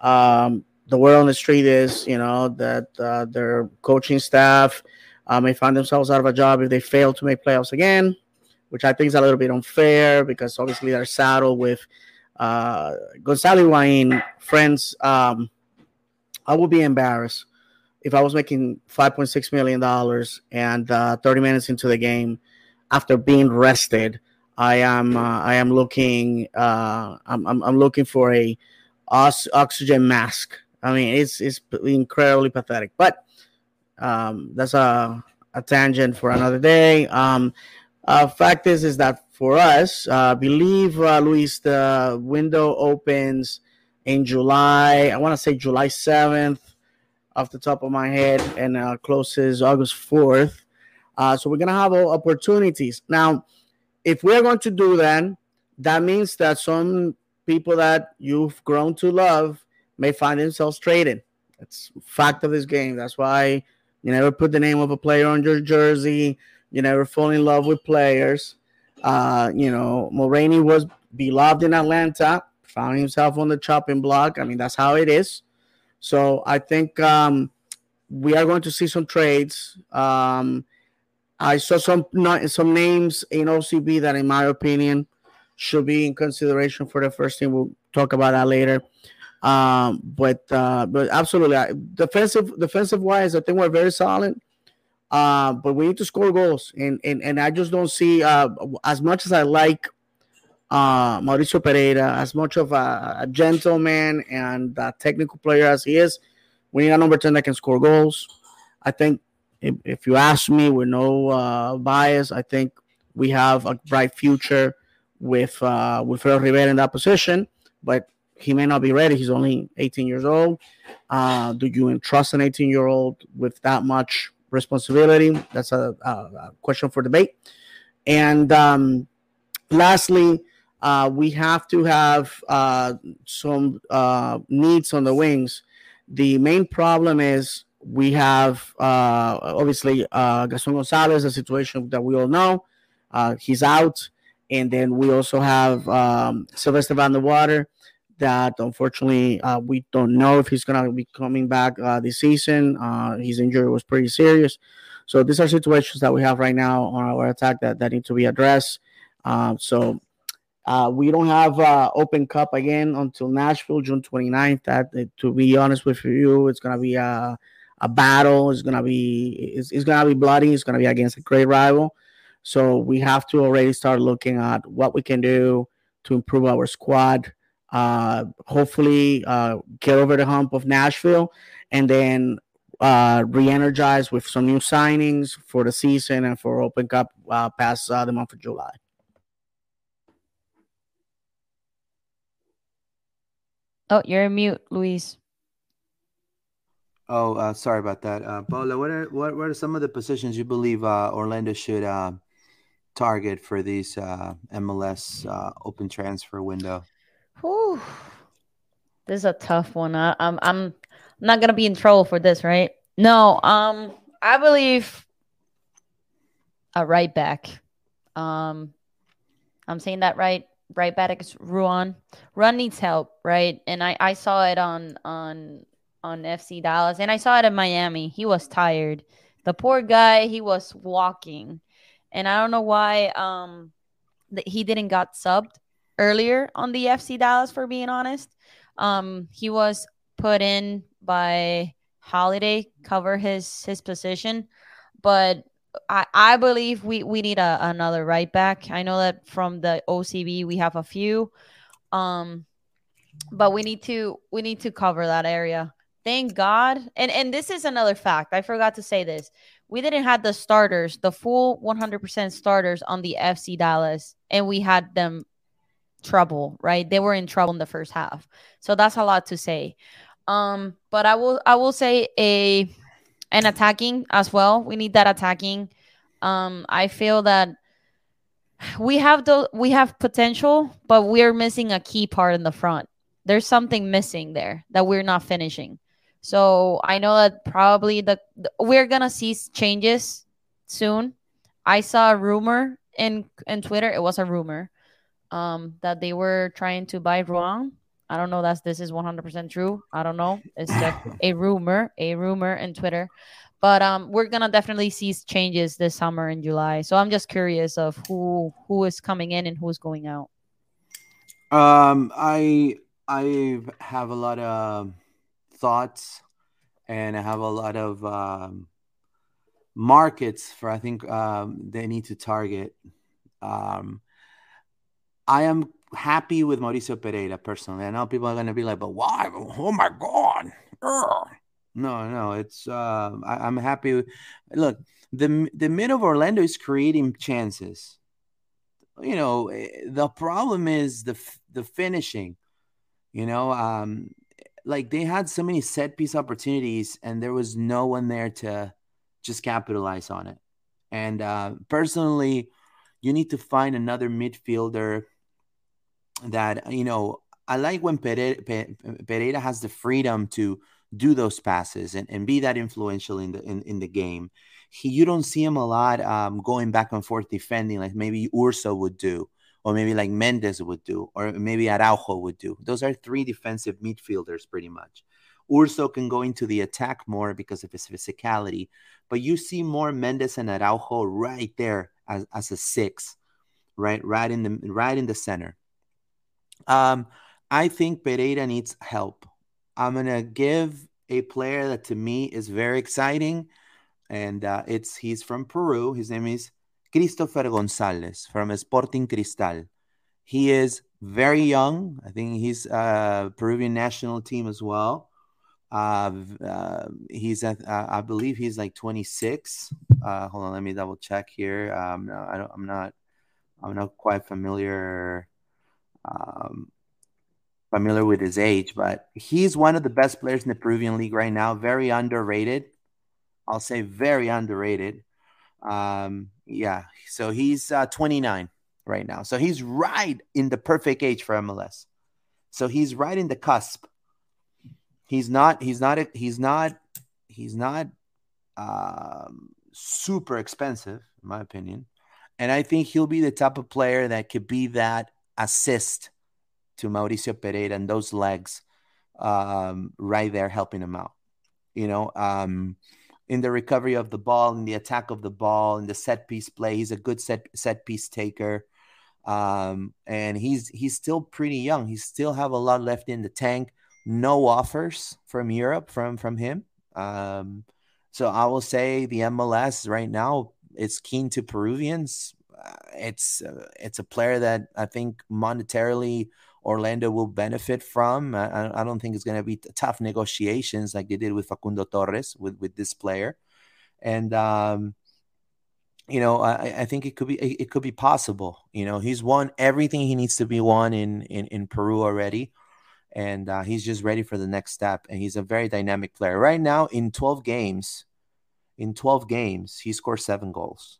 Speaker 2: um, the word on the street is you know that uh, their coaching staff uh, may find themselves out of a job if they fail to make playoffs again, which I think is a little bit unfair because obviously they're saddled with uh, Gonzalo Higuain friends. Um, I would be embarrassed if I was making five point six million dollars and uh, thirty minutes into the game, after being rested, I am uh, I am looking uh, I'm, I'm, I'm looking for a os- oxygen mask. I mean, it's it's incredibly pathetic, but um, that's a a tangent for another day. Um, uh, fact is is that for us, uh, believe uh, Luis, the window opens in July. I want to say July seventh off the top of my head, and uh, closes August 4th. Uh, so we're to have all opportunities. Now, if we're going to do that, that means that some people that you've grown to love may find themselves traded. That's fact of this game. That's why you never put the name of a player on your jersey. You never fall in love with players. Uh, you know, Mulraney was beloved in Atlanta, found himself on the chopping block. I mean, that's how it is. So I think um, we are going to see some trades. Um, I saw some some names in OCB that, in my opinion, should be in consideration for the first team. We'll talk about that later. Um, but uh, but absolutely, defensive defensive wise, I think we're very solid. Uh, but we need to score goals, and and, and I just don't see uh, as much as I like uh, Mauricio Pereyra, as much of a, a, gentleman and a technical player as he is, we need a number 10 that can score goals. I think if, if you ask me with no uh, bias, I think we have a bright future with uh, with Wilfredo Rivera in that position, but he may not be ready. He's only 18 years old. Uh, do you entrust an 18 year old with that much responsibility? That's a, a question for debate. And um, lastly, uh, we have to have uh, some uh, needs on the wings. The main problem is we have uh, obviously uh, Gaston Gonzalez, a situation that we all know. Uh, he's out. And then we also have um, Silvester Van der Water, that unfortunately uh, we don't know if he's going to be coming back this season. his injury was pretty serious. So these are situations that we have right now on our attack that, that need to be addressed. so uh, we don't have uh, Open Cup again until Nashville, June 29th. That, to be honest with you, it's gonna be a, a battle. It's gonna be it's, it's gonna be bloody. It's gonna be against a great rival. So we have to already start looking at what we can do to improve our squad. Uh, hopefully, uh, get over the hump of Nashville, and then uh, re-energize with some new signings for the season and for Open Cup uh, past uh, the month of July.
Speaker 3: Oh, you're mute, Luis.
Speaker 1: Oh, uh, sorry about that, uh, Paula. What are what, what are some of the positions you believe uh, Orlando should uh, target for these uh, MLS uh, open transfer window?
Speaker 3: Whew. This is a tough one. I, I'm I'm not gonna be in trouble for this, right? No. Um, I believe a right back. Um, I'm saying that right. Right back is Ruan. Ruan needs help, right? And I I saw it on on on FC Dallas, and I saw it in Miami. He was tired. The poor guy. He was walking, and I don't know why. Um, that he didn't got subbed earlier on the FC Dallas. For being honest, um, he was put in by Halliday cover his his position, but I, I believe we, we need a, another right back. I know that from the OCB we have a few, um, but we need to we need to cover that area. Thank God. And and this is another fact. I forgot to say this. We didn't have the starters, the full 100% starters on the FC Dallas, and we had them trouble, right? They were in trouble in the first half. So that's a lot to say. Um, but I will I will say a an attacking as well. We need that attacking. Um, I feel that we have the we have potential, but we're missing a key part in the front. There's something missing there that we're not finishing. So I know that probably the, the we're gonna see changes soon. I saw a rumor in in Twitter. It was a rumor um, that they were trying to buy Ruan I don't know that this is 100% true. I don't know. It's just a rumor, a rumor in Twitter. But um, we're gonna definitely see changes this summer in July. So I'm just curious of who who is coming in and who's going out.
Speaker 1: Um, I I have a lot of thoughts, and I have a lot of um, markets for. I think um, they need to target. Um, I am happy with Mauricio Pereyra personally. I know people are going to be like, but why? Oh my God. Ugh. No, no, it's, uh, I, am happy. With, look, the, the mid of Orlando is creating chances. You know, eh, the problem is the, the finishing, you know, um, like they had so many set piece opportunities and there was no one there to just capitalize on it. And uh, personally, you need to find another midfielder that you know I like when Pereyra, has the freedom to do those passes and, and be that influential in the in, in the game. He you don't see him a lot um, going back and forth defending like maybe Urso would do, or maybe like Mendes would do, or maybe Araujo would do. Those are three defensive midfielders pretty much. Urso can go into the attack more because of his physicality, but you see more Mendes and Araujo right there as, as a six, right, right in the right in the center. Um, I think Pereyra needs help. I'm gonna give a player that to me is very exciting, and uh, it's he's from Peru. His name is Christofer Gonzales from Sporting Cristal. He is very young. I think he's a Peruvian national team as well. Uh, uh, he's at, uh, I believe he's like 26. Uh, hold on, let me double check here. Um, no, I don't, I'm not, I'm not quite familiar um, familiar with his age, but he's one of the best players in the Peruvian league right now. Very underrated. I'll say very underrated. Um, yeah, so he's uh, 29 right now. So he's right in the perfect age for MLS. So he's right in the cusp. He's not. He's not. He's not. He's not um, super expensive, in my opinion. And I think he'll be the type of player that could be that assist to Mauricio Pereyra and those legs um, right there helping him out. You know, um, in the recovery of the ball, in the attack of the ball, in the set piece play, he's a good set set piece taker. Um, and he's he's still pretty young. He still have a lot left in the tank. No offers from Europe from from him. Um, so I will say the MLS right now is keen to Peruvians. It's uh, it's a player that I think monetarily Orlando will benefit from. I, I don't think it's going to be tough negotiations like they did with Facundo Torres with with this player, and um, you know I, I think it could be it could be possible. You know he's won everything he needs to be won in in, in Peru already, and uh, he's just ready for the next step. And he's a very dynamic player right now. In twelve games, in twelve games, he scored seven goals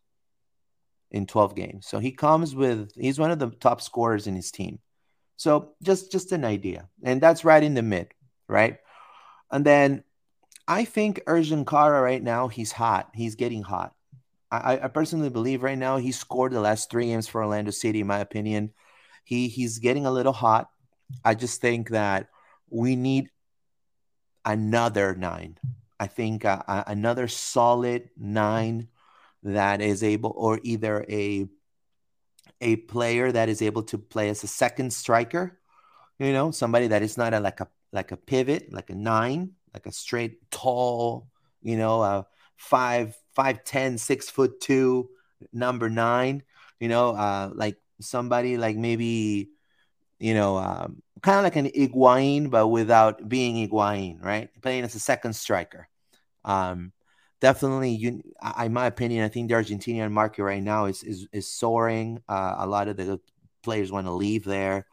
Speaker 1: in 12 games. So he comes with he's one of the top scorers in his team. So just just an idea. And that's right in the mid, right? And then I think Ercan Kara right now, he's hot. He's getting hot. I, I personally believe right now he scored the last three games for Orlando City, in my opinion. He he's getting a little hot. I just think that we need another nine. I think uh, another solid nine that is able, or either a a player that is able to play as a second striker. You know, somebody that is not a, like a like a pivot, like a nine, like a straight tall. You know, uh, five five ten, six foot two, number nine. You know, uh, like somebody like maybe you know, um, kind of like an Higuain, but without being Higuain, right? Playing as a second striker. Um, definitely, you, in my opinion, I think the Argentinian market right now is is, is soaring. Uh, a lot of the players want to leave there.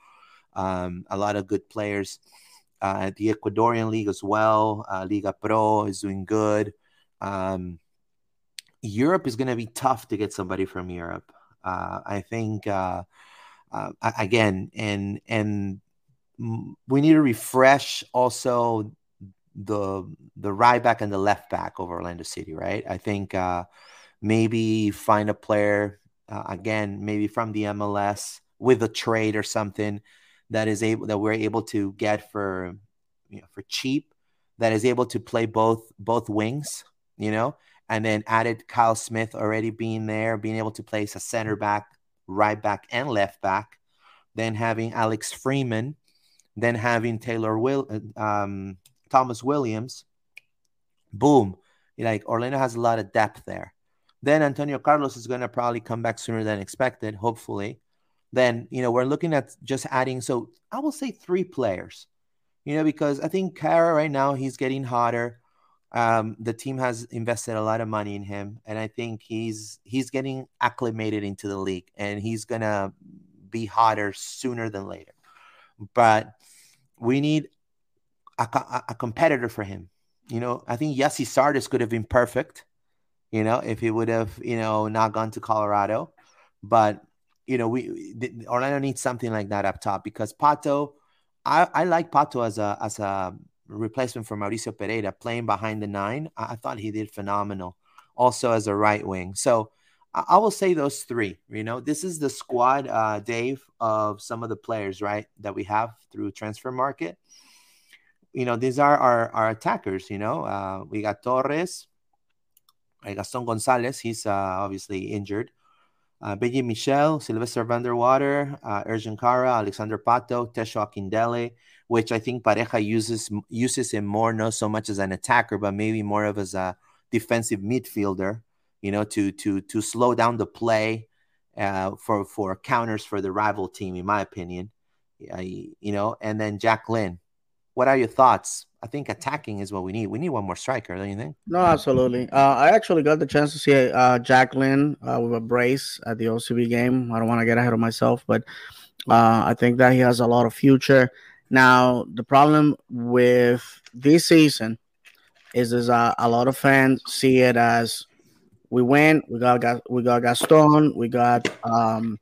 Speaker 1: Um, a lot of good players. Uh, the Ecuadorian league as well. Uh, Liga Pro is doing good. Um, Europe is going to be tough to get somebody from Europe. Uh, I think uh, uh, again, and and we need to refresh also the the right back and the left back of Orlando City, right? I think uh, maybe find a player uh, again, maybe from the MLS with a trade or something that is able that we're able to get for you know for cheap that is able to play both both wings, you know, and then added Kyle Smith already being there, being able to place a center back right back and left back, then having Alex Freeman, then having Taylor Will, um, Thomas Williams. Boom. Like Orlando has a lot of depth there. Then Antonio Carlos is going to probably come back sooner than expected, hopefully. Then, you know, we're looking at just adding, so I will say three players, you know, because I think Kara right now, he's getting hotter. Um, the team has invested a lot of money in him, and I think he's he's getting acclimated into the league, and he's gonna be hotter sooner than later. But we need a, a, competitor for him. You know, I think Gyasi Zardes could have been perfect. You know, if he would have you know not gone to Colorado, but you know we the, Orlando needs something like that up top because Pato. I, I like Pato as a as a replacement for Mauricio Pereyra playing behind the nine. I, I thought he did phenomenal. Also as a right wing. So I, I will say those three. You know, this is the squad, uh, Dave, of some of the players, right, that we have through Transfermarkt. You know, these are our, our attackers. You know, uh, we got Torres, Gaston Gonzalez. He's uh, obviously injured. Uh, Benji Michel, Silvester Vanderwater, uh, Ercan Kara, Alexander Pato, Tesho Akindele, which I think Pareja uses uses him more, not so much as an attacker, but maybe more of as a defensive midfielder. You know, to to to slow down the play uh, for for counters for the rival team, in my opinion. you know, and then Jack Lynn. What are your thoughts? I think attacking is what we need. We need one more striker, don't you think?
Speaker 2: No, absolutely. Uh, I actually got the chance to see uh, Jack Lynn uh, with a brace at the OCB game. I don't want to get ahead of myself, but uh, I think that he has a lot of future. Now, the problem with this season is, is uh, a lot of fans see it as we went, we got, got we got Gaston, we got um,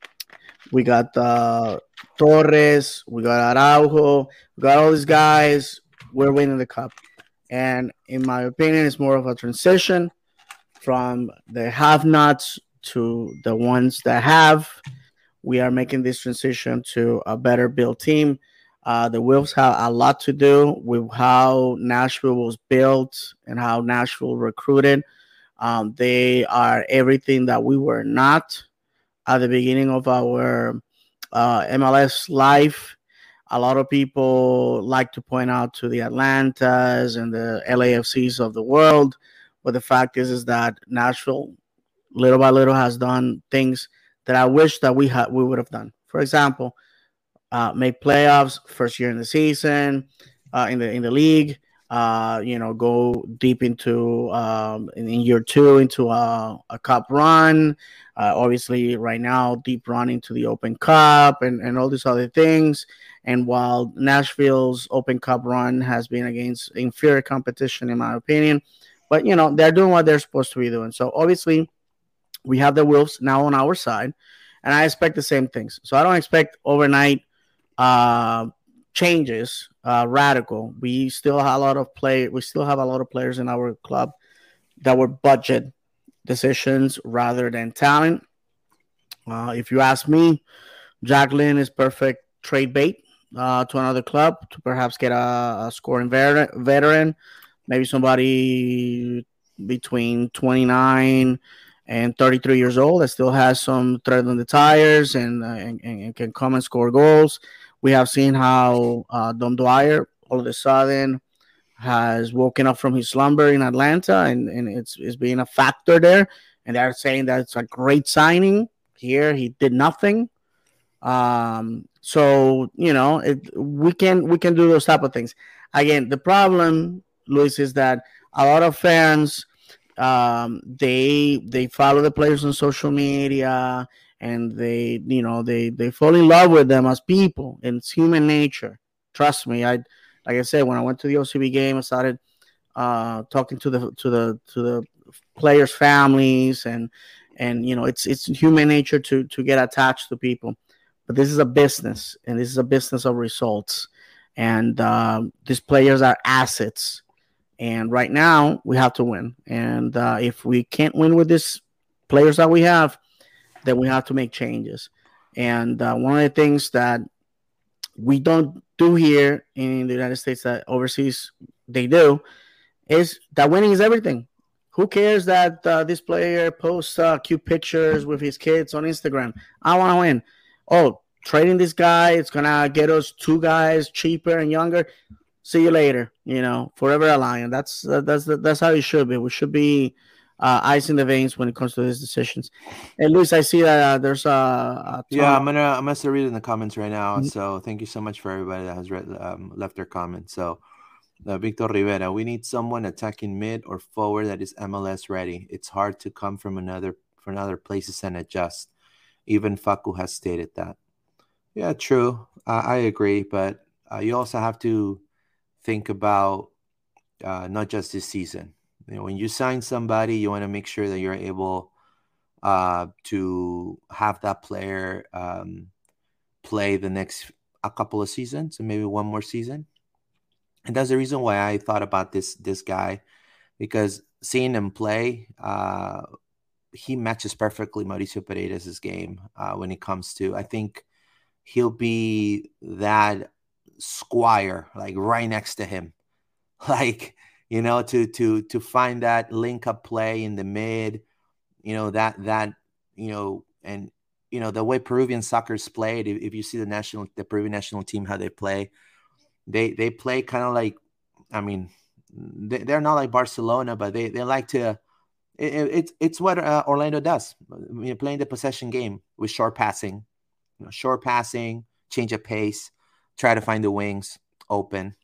Speaker 2: we got uh, Torres, we got Araujo, we got all these guys. We're winning the cup, and in my opinion, it's more of a transition from the have-nots to the ones that have. We are making this transition to a better built team uh, the Wolves have a lot to do with how Nashville was built and how Nashville recruited. Um, they are everything that we were not at the beginning of our uh, MLS life. A lot of people like to point out to the Atlantas and the LAFCs of the world, but the fact is, is that Nashville, little by little, has done things that I wish that we had we would have done. For example, uh, make playoffs first year in the season, uh, in the in the league. Uh, you know, go deep into um, in, in year two into a, a cup run. Uh, obviously, right now, deep run into the Open Cup and, and all these other things. And while Nashville's Open Cup run has been against inferior competition, in my opinion, but you know they're doing what they're supposed to be doing. So obviously, We have the Wolves now on our side, and I expect the same things. So I don't expect overnight uh, changes, uh, radical. We still have a lot of play. We still have a lot of players in our club that were budget decisions rather than talent. Uh, if you ask me, Jack Lynn is perfect trade bait uh, to another club to perhaps get a, a scoring veteran, veteran, maybe somebody between 29 and 33 years old that still has some tread on the tires and, uh, and, and, can come and score goals. We have seen how uh, Dom Dwyer all of a sudden has woken up from his slumber in Atlanta and, and it's, it's being a factor there. And they're saying that it's a great signing. Here, he did nothing. Um, so you know, it, we can we can do those type of things. Again, the problem, Luis, is that a lot of fans um, they they follow the players on social media and they you know they they fall in love with them as people and it's human nature. Trust me i like i said when i went to the ocb game i started uh, talking to the to the to the players families and and you know it's it's human nature to to get attached to people. But this is a business and this is a business of results. And um, these players are assets. And right now, we have to win. And uh, if we can't win with these players that we have, then we have to make changes. And uh, one of the things that we don't do here in the United States that overseas they do is that winning is everything. Who cares that uh, this player posts uh, cute pictures with his kids on Instagram? I want to win. Oh, trading this guy, it's gonna get us two guys cheaper and younger see you later. You know, forever a lion. That's uh, that's that's how it should be. We should be uh, ice in the veins when it comes to these decisions. And Luis, I see that uh, there's a, a
Speaker 1: yeah. I'm gonna I'm gonna start reading the comments right now. Mm-hmm. So thank you so much for everybody that has read um, left their comments. So. Uh, Victor Rivera, we need someone attacking mid or forward that is MLS ready. It's hard to come from another from other places and adjust. Even Faku has stated that. Yeah, true. I agree, but uh, you also have to think about uh, not just this season. You know, when you sign somebody, you want to make sure that you're able uh, to have that player um, play the next a couple of seasons and maybe one more season. And that's the reason why I thought about this this guy because seeing him play, uh, he matches perfectly Mauricio Paredes' game uh, when it comes to. I think he'll be that Squire, like right next to him. Like, you know, to to to find that link up play in the mid, you know, that that, you know, and you know, the way Peruvian soccer's played, if, if you see the national the Peruvian national team how they play, they they play kind of like I mean, they, they're not like Barcelona, but they, they like to it, it, it's it's what uh, Orlando does. Know, playing the possession game with short passing, you know, short passing, change of pace try to find the wings open,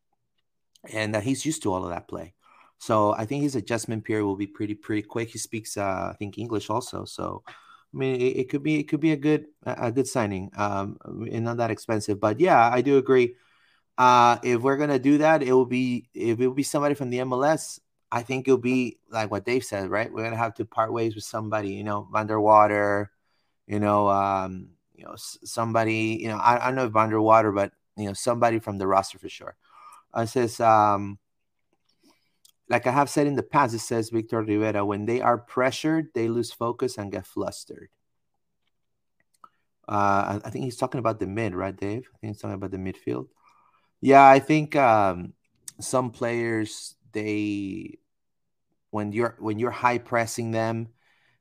Speaker 1: and uh, he's used to all of that play. So I think his adjustment period will be pretty pretty quick. He speaks, uh, I think, English also. So I mean, it, it, could be it could be a good a good signing, um, and not that expensive. But yeah, I do agree. Uh, if we're gonna do that, it will be if it will be somebody from the MLS. I think it'll be like what Dave said, right? We're gonna have to part ways with somebody, you know, underwater, you know, um, you know, somebody, you know, I, I don't know Vanderwater, but you know somebody from the roster for sure. Uh, it says, um, like I have said in the past, it says Victor Rivera, when they are pressured, they lose focus and get flustered. Uh, I think he's talking about the mid, right, Dave? I think he's talking about the midfield. Yeah, I think um, some players they when you're when you're high pressing them,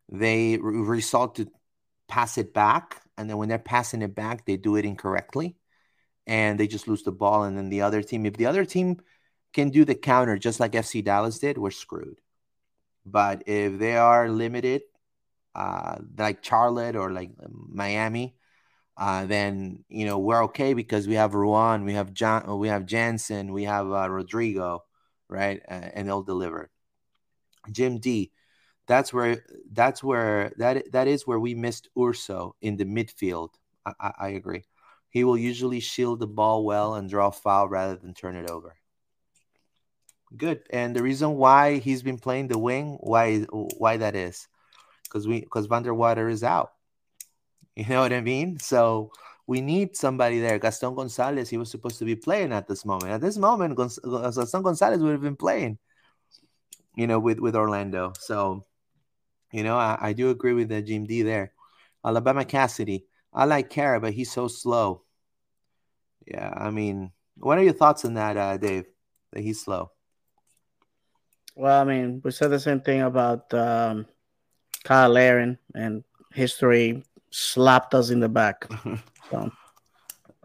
Speaker 1: they re- result to pass it back, and then when they're passing it back, they do it incorrectly and they just lose the ball. And then the other team, if the other team can do the counter just like FC Dallas did, we're screwed. But if they are limited, uh, like Charlotte or like Miami, uh, then you know we're okay because we have Ruan, we have John, we have Jansson, we have uh, Rodrigo, right, uh, and they'll deliver. Jim D, that's where that's where that that is where we missed Urso in the midfield. I, I, I agree. He will usually shield the ball well and draw foul rather than turn it over. Good. And the reason why he's been playing the wing, why why that is, because we because Van der Water is out. You know what I mean? So we need somebody there. Gaston Gonzalez, he was supposed to be playing at this moment. At this moment, Gaston Gonzalez would have been playing, you know, with, with Orlando. So, you know, I, I do agree with the Jim D there. Alabama Cassidy, I like Kara, but he's so slow. Yeah, I mean, what are your thoughts on that, uh, Dave? That he's slow.
Speaker 2: Well, I mean, we said the same thing about um, Cyle Larin, and history slapped us in the back. So.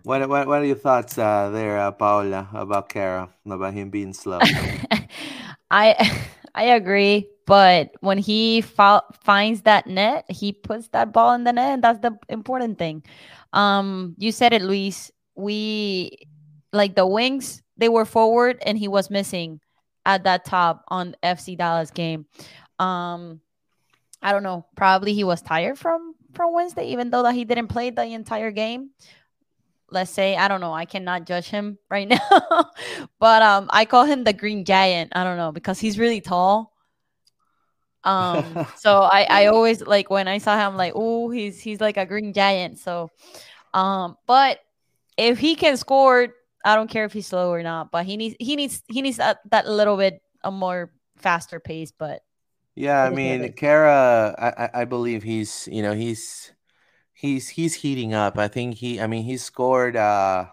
Speaker 1: What, what what are your thoughts uh, there, uh, Paola, about Kara, about him being slow?
Speaker 3: I I agree, but when he fo- finds that net, he puts that ball in the net, and that's the important thing. Um, you said it, Luis. We like the wings; they were forward, and he was missing at that top on FC Dallas game. Um, I don't know. Probably he was tired from from Wednesday, even though that he didn't play the entire game. Let's say I don't know. I cannot judge him right now, but um, I call him the Green Giant. I don't know because he's really tall. Um, so I I always like when I saw him like oh he's he's like a Green Giant. So, um, but if he can score, I don't care if he's slow or not. But he needs he needs he needs that that little bit a more faster pace. But
Speaker 1: yeah, I mean, Kara, I, I believe he's, you know, he's he's he's heating up. I think he, I mean, he scored uh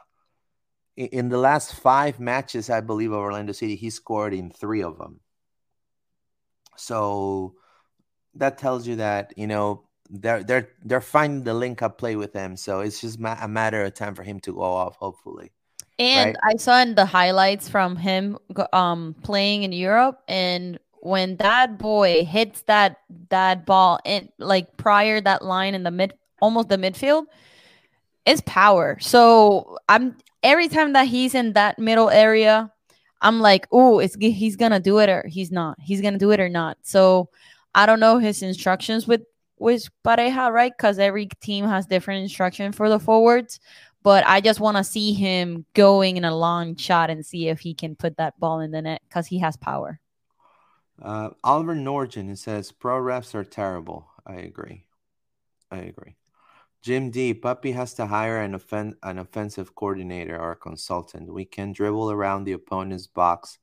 Speaker 1: in the last five matches, I believe, of Orlando City, he scored in three of them. So that tells you that you know they're they're they're finding the link up play with him. So it's just ma- a matter of time for him to go off, hopefully.
Speaker 3: And right? I saw in the highlights from him um playing in Europe and when that boy hits that that ball in like prior that line in the mid almost the midfield it's power. So i'm every time that he's in that middle area i'm like oh it's he's gonna do it or he's not? He's gonna do it or not? So i don't know his instructions with with pareja right? Because every team has different instruction for the forwards but i just want to see him going in a long shot and see if he can put that ball in the net because he has power
Speaker 1: uh, Oliver Norton says pro refs are terrible. I agree. I agree. Jim D. Papi has to hire an, offen- an offensive coordinator or a consultant. We can dribble around the opponent's box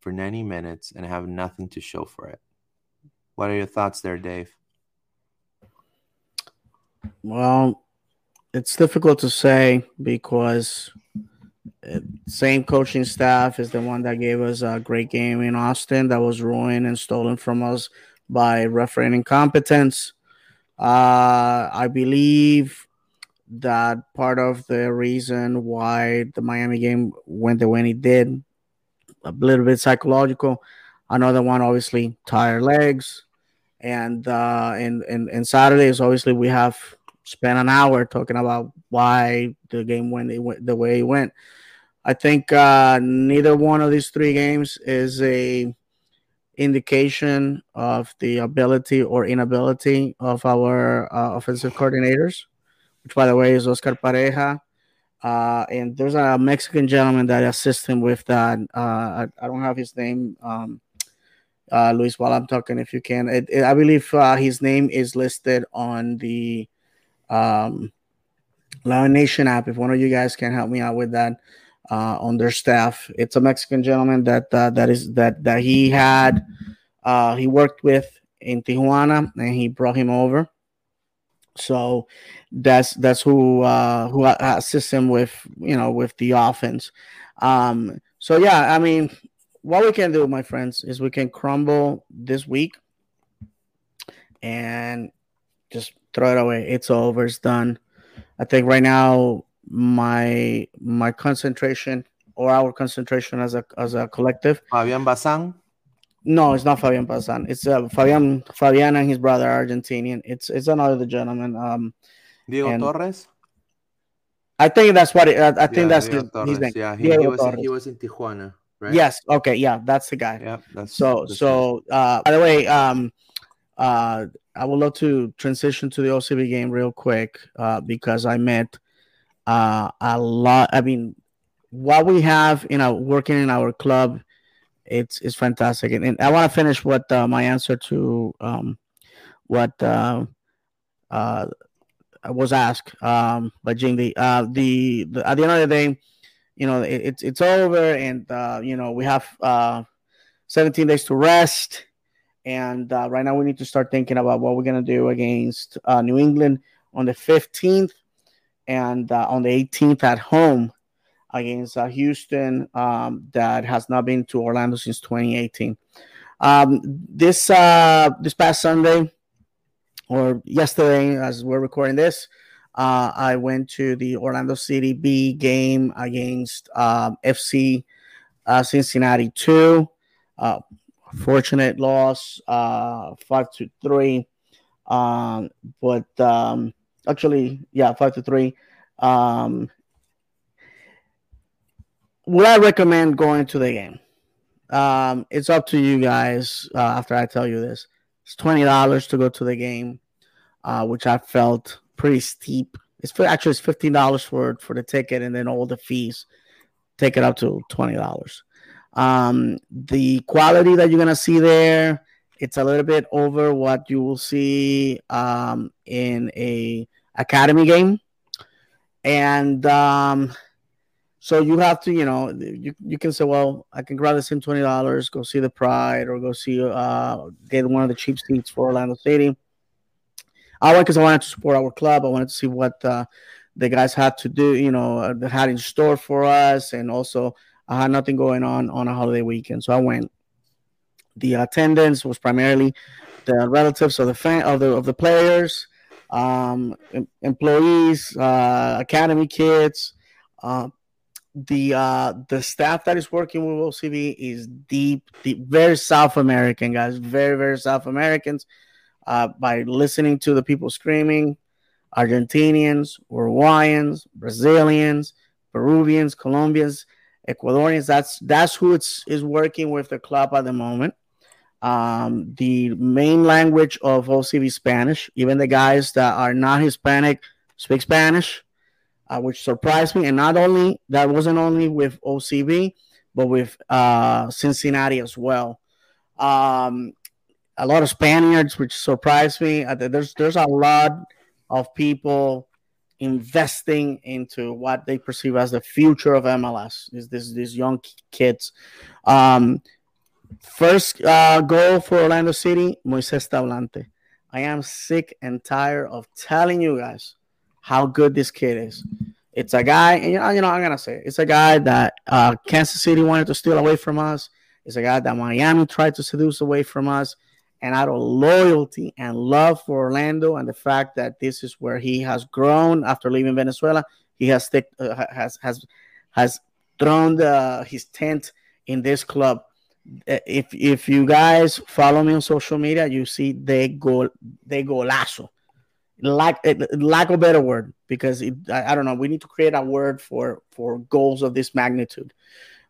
Speaker 1: for 90 minutes and have nothing to show for it. What are your thoughts there, Dave?
Speaker 2: Well, it's difficult to say because same coaching staff is the one that gave us a great game in Austin that was ruined and stolen from us by refereeing incompetence. Uh, I believe that part of the reason why the Miami game went the way it did, a little bit psychological. Another one, obviously, tired legs. And uh, and, and, and Saturdays, obviously, we have spent an hour talking about why the game went the way it went. I think uh, neither one of these three games is a indication of the ability or inability of our uh, offensive coordinators, which, by the way, is Oscar Pareja. Uh, and there's a Mexican gentleman that assists him with that. Uh, I, I, don't have his name, um, uh, Luis, while I'm talking, if you can. It, it, I believe uh, his name is listed on the um, Lion Nation app. If one of you guys can help me out with that uh, on their staff. It's a Mexican gentleman that uh, that is that that he had uh, he worked with in Tijuana, and he brought him over. So that's that's who uh, who assists him with you know with the offense. Um, so yeah, I mean, what we can do, my friends, is we can crumble this week and just throw it away. It's over. It's done. I think right now my my concentration or our concentration as a as a collective.
Speaker 1: Fabian Bazan.
Speaker 2: No, it's not Fabian Bazan. It's uh, Fabian Fabian and his brother Argentinian. It's it's another gentleman. Um,
Speaker 1: Diego Torres.
Speaker 2: I think that's what it, I, I think that's
Speaker 1: his, his, name. Yeah, he, he was in, he was in Tijuana. Right?
Speaker 2: Yes. Okay. Yeah, that's the guy.
Speaker 1: Yeah. That's,
Speaker 2: so so. Uh, by the way, um, uh, I would love to transition to the OCB game real quick uh, because I met uh, a lot. I mean, what we have in our working in our club, it's it's fantastic. And, and I want to finish what uh, my answer to um, what uh, uh, was asked um, by Jim D. Uh, the, the at the end of the day, you know, it, it's it's over, and you know we have uh, 17 days to rest, and uh, right now we need to start thinking about what we're gonna do against uh, New England on the 15th, and uh, on the 18th at home against uh, Houston, um, that has not been to Orlando since 2018. Um, this uh, this past Sunday or yesterday, as we're recording this, uh, I went to the Orlando City B game against um, FC Cincinnati 2. Fortunate loss, uh, 5 to 3. Um, but um, actually, yeah, 5 to 3. Um, would I recommend going to the game? Um, it's up to you guys uh, after I tell you this. It's $20 to go to the game, uh, which I felt pretty steep. It's actually it's fifteen dollars for for the ticket, and then all the fees take it up to twenty dollars. Um, the quality that you're gonna see there, it's a little bit over what you will see um, in a academy game, and um, so you have to, you know, you, you can say, well, I can grab the same twenty dollars, go see the Pride, or go see uh, get one of the cheap seats for Orlando City. I went because I wanted to support our club. I wanted to see what uh, the guys had to do, you know, uh, had in store for us, and also I had nothing going on on a holiday weekend, so I went. The attendance was primarily the relatives of the fan of the of the players, um, employees, uh, academy kids. Uh, the uh, the staff that is working with OCB is deep, deep, very South American guys, very very South Americans uh, by listening to the people screaming Argentinians, Uruguayans, Brazilians, Peruvians, Colombians, Ecuadorians. That's that's who it's is working with the club at the moment. Um, the main language of OCB is Spanish. Even the guys that are not Hispanic speak Spanish, uh, which surprised me. And not only that wasn't only with OCB, but with uh, Cincinnati as well. Um, a lot of Spaniards, which surprised me. There's there's a lot of people investing into what they perceive as the future of MLS. Is this these young kids? Um, first uh, goal for Orlando City, Moises Tablante. I am sick and tired of telling you guys how good this kid is. It's a guy, and you know, you know I'm gonna say it. it's a guy that uh, Kansas City wanted to steal away from us. It's a guy that Miami tried to seduce away from us and out of loyalty and love for Orlando and the fact that this is where he has grown after leaving Venezuela, he has stick, uh, has has has thrown the, his tent in this club. Uh, if if you guys follow me on social media, you see they go they go lasso. Lack uh, lack a better word because it, I, I, don't know. We need to create a word for for goals of this magnitude.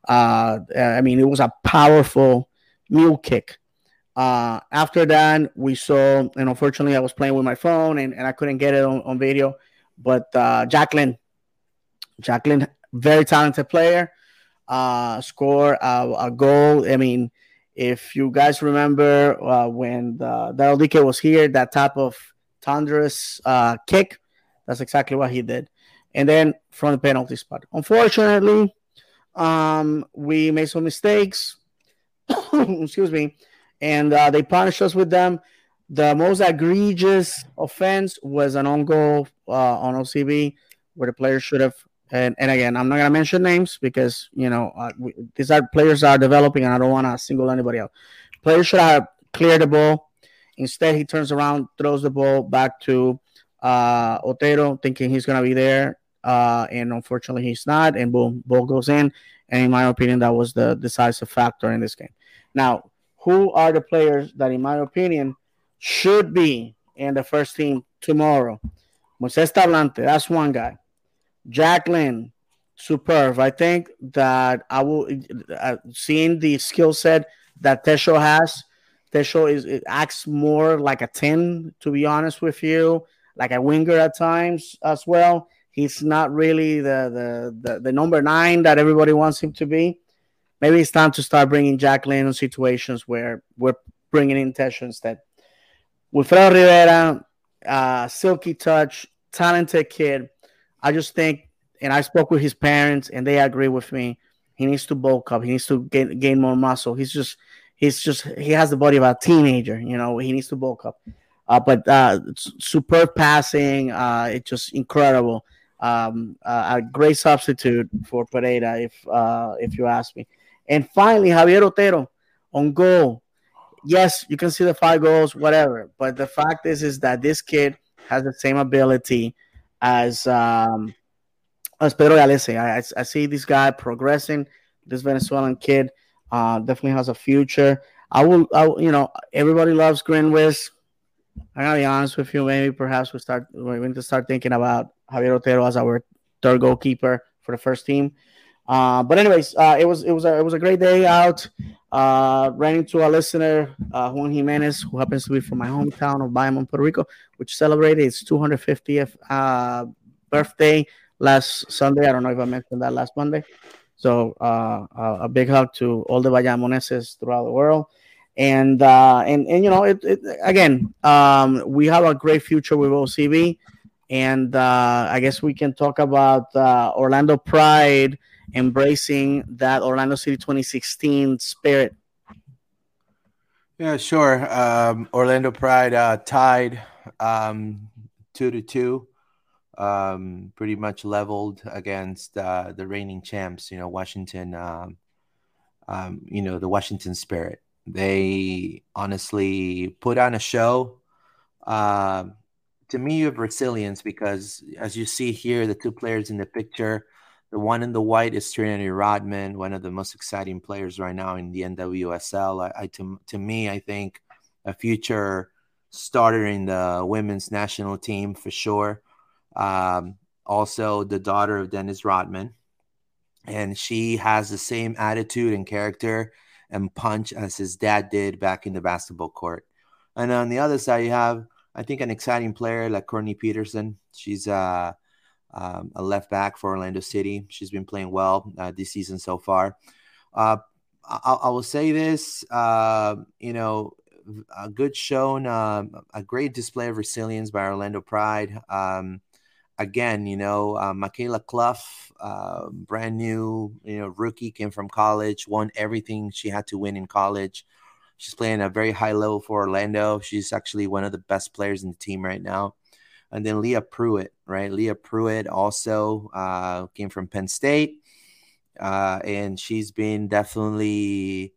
Speaker 2: Uh, I mean, it was a powerful mule kick uh, after that, we saw, and unfortunately, I was playing with my phone and, and I couldn't get it on, on video. But uh, Jack Lynn, Jacqueline, very talented player, uh, score a, a goal. I mean, if you guys remember uh, when the, Daryl was here, that type of thunderous uh, kick, that's exactly what he did. And then from the penalty spot. Unfortunately, um, we made some mistakes. Excuse me and uh, they punished us with them. The most egregious offense was an on goal uh, on OCB where the player should have. And, and again, I'm not gonna mention names because you know uh, we, these are players are developing, and I don't want to single anybody out. Players should have cleared the ball. Instead, he turns around, throws the ball back to uh, Otero, thinking he's gonna be there, uh, and unfortunately, he's not. And boom, ball goes in. And in my opinion, that was the decisive factor in this game. Now, who are the players that, in my opinion, should be in the first team tomorrow. Moises Tablante, that's one guy. Jack Lynn, superb. I think that I will uh, seeing the skill set that Tesho has. Tesho is it acts more like a 10, to be honest with you, like a winger at times as well. He's not really the the the, the number nine that everybody wants him to be maybe it's time to start bringing Jack Lynn in situations where we're bringing in Tesho instead. Wilfredo Rivera, uh, silky touch, talented kid. I just think, and I spoke with his parents, and they agree with me. He needs to bulk up. He needs to gain, gain more muscle. He's just, he's just, he has the body of a teenager. You know, he needs to bulk up. Uh, but uh, superb passing. Uh, it's just incredible. Um, uh, a great substitute for Pereyra, if uh, if you ask me. And finally, Javier Otero on goal. Yes, you can see the five goals, whatever. But the fact is, is that this kid has the same ability as um, as Pedro Gallese. I, I, I see this guy progressing. This Venezuelan kid uh, definitely has a future. I will, I, you know, everybody loves Grinwis. I gotta be honest with you. Maybe perhaps we start we need to start thinking about Javier Otero as our third goalkeeper for the first team. Uh, but anyways, uh, it was it was a, it was a great day out. Uh, ran into a listener, uh, Juan Jimenez, who happens to be from my hometown of Bayamon, Puerto Rico, which celebrated its 250th uh, birthday last Sunday. I don't know if I mentioned that last Monday. So uh, a big hug to all the Bayamoneses throughout the world and uh, and and you know, it, it again, um, we have a great future with OCB, and uh, I guess we can talk about uh, Orlando Pride embracing that Orlando City 2016 spirit.
Speaker 1: Yeah, sure. Um, Orlando Pride uh, tied um, two to two, um, pretty much leveled against uh, the reigning champs. You know, Washington. Um, um, you know, the Washington Spirit. They honestly put on a show. Uh, to me, you have resilience because, as you see here, the two players in the picture, the one in the white is Trinity Rodman, one of the most exciting players right now in the NWSL. I, I to, to me, I think a future starter in the women's national team for sure. Um, also, the daughter of Dennis Rodman, and she has the same attitude and character and punch as his dad did back in the basketball court. And on the other side, you have, I think, an exciting player like Courtney Petersen. She's uh, um, a left back for Orlando City. She's been playing well uh, this season so far. Uh, I, I, will say this, uh, you know, a good shown, uh, a great display of resilience by Orlando Pride. Um, again, you know, uh, Mikayla Cluff, uh, brand new, you know, rookie, came from college, won everything she had to win in college. She's playing a very high level for Orlando. She's actually one of the best players in the team right now. And then Leah Pruitt, right? Leah Pruitt also uh, came from Penn State. Uh, and she's been definitely,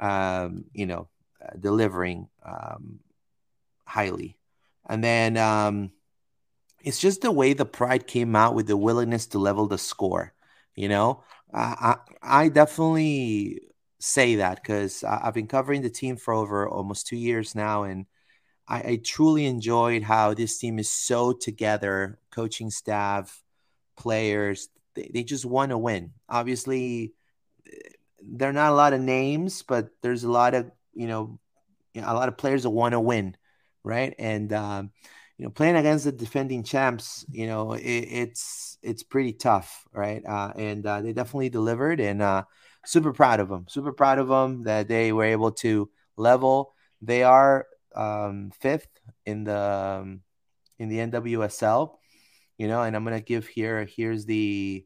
Speaker 1: um, you know, uh, delivering um, highly. And then, um, it's just the way the pride came out with the willingness to level the score. You know, I I definitely say that because I've been covering the team for over almost two years now, and I, I truly enjoyed how this team is so together, coaching staff, players. They, they just want to win. Obviously, there are not a lot of names, but there's a lot of you know, a lot of players that want to win, right? And um, you know, playing against the defending champs, you know, it, it's it's pretty tough, right? Uh, and uh, they definitely delivered, and uh, super proud of them. Super proud of them that they were able to level. They are um, fifth in the um, in the NWSL, you know, and I'm gonna give here. Here's the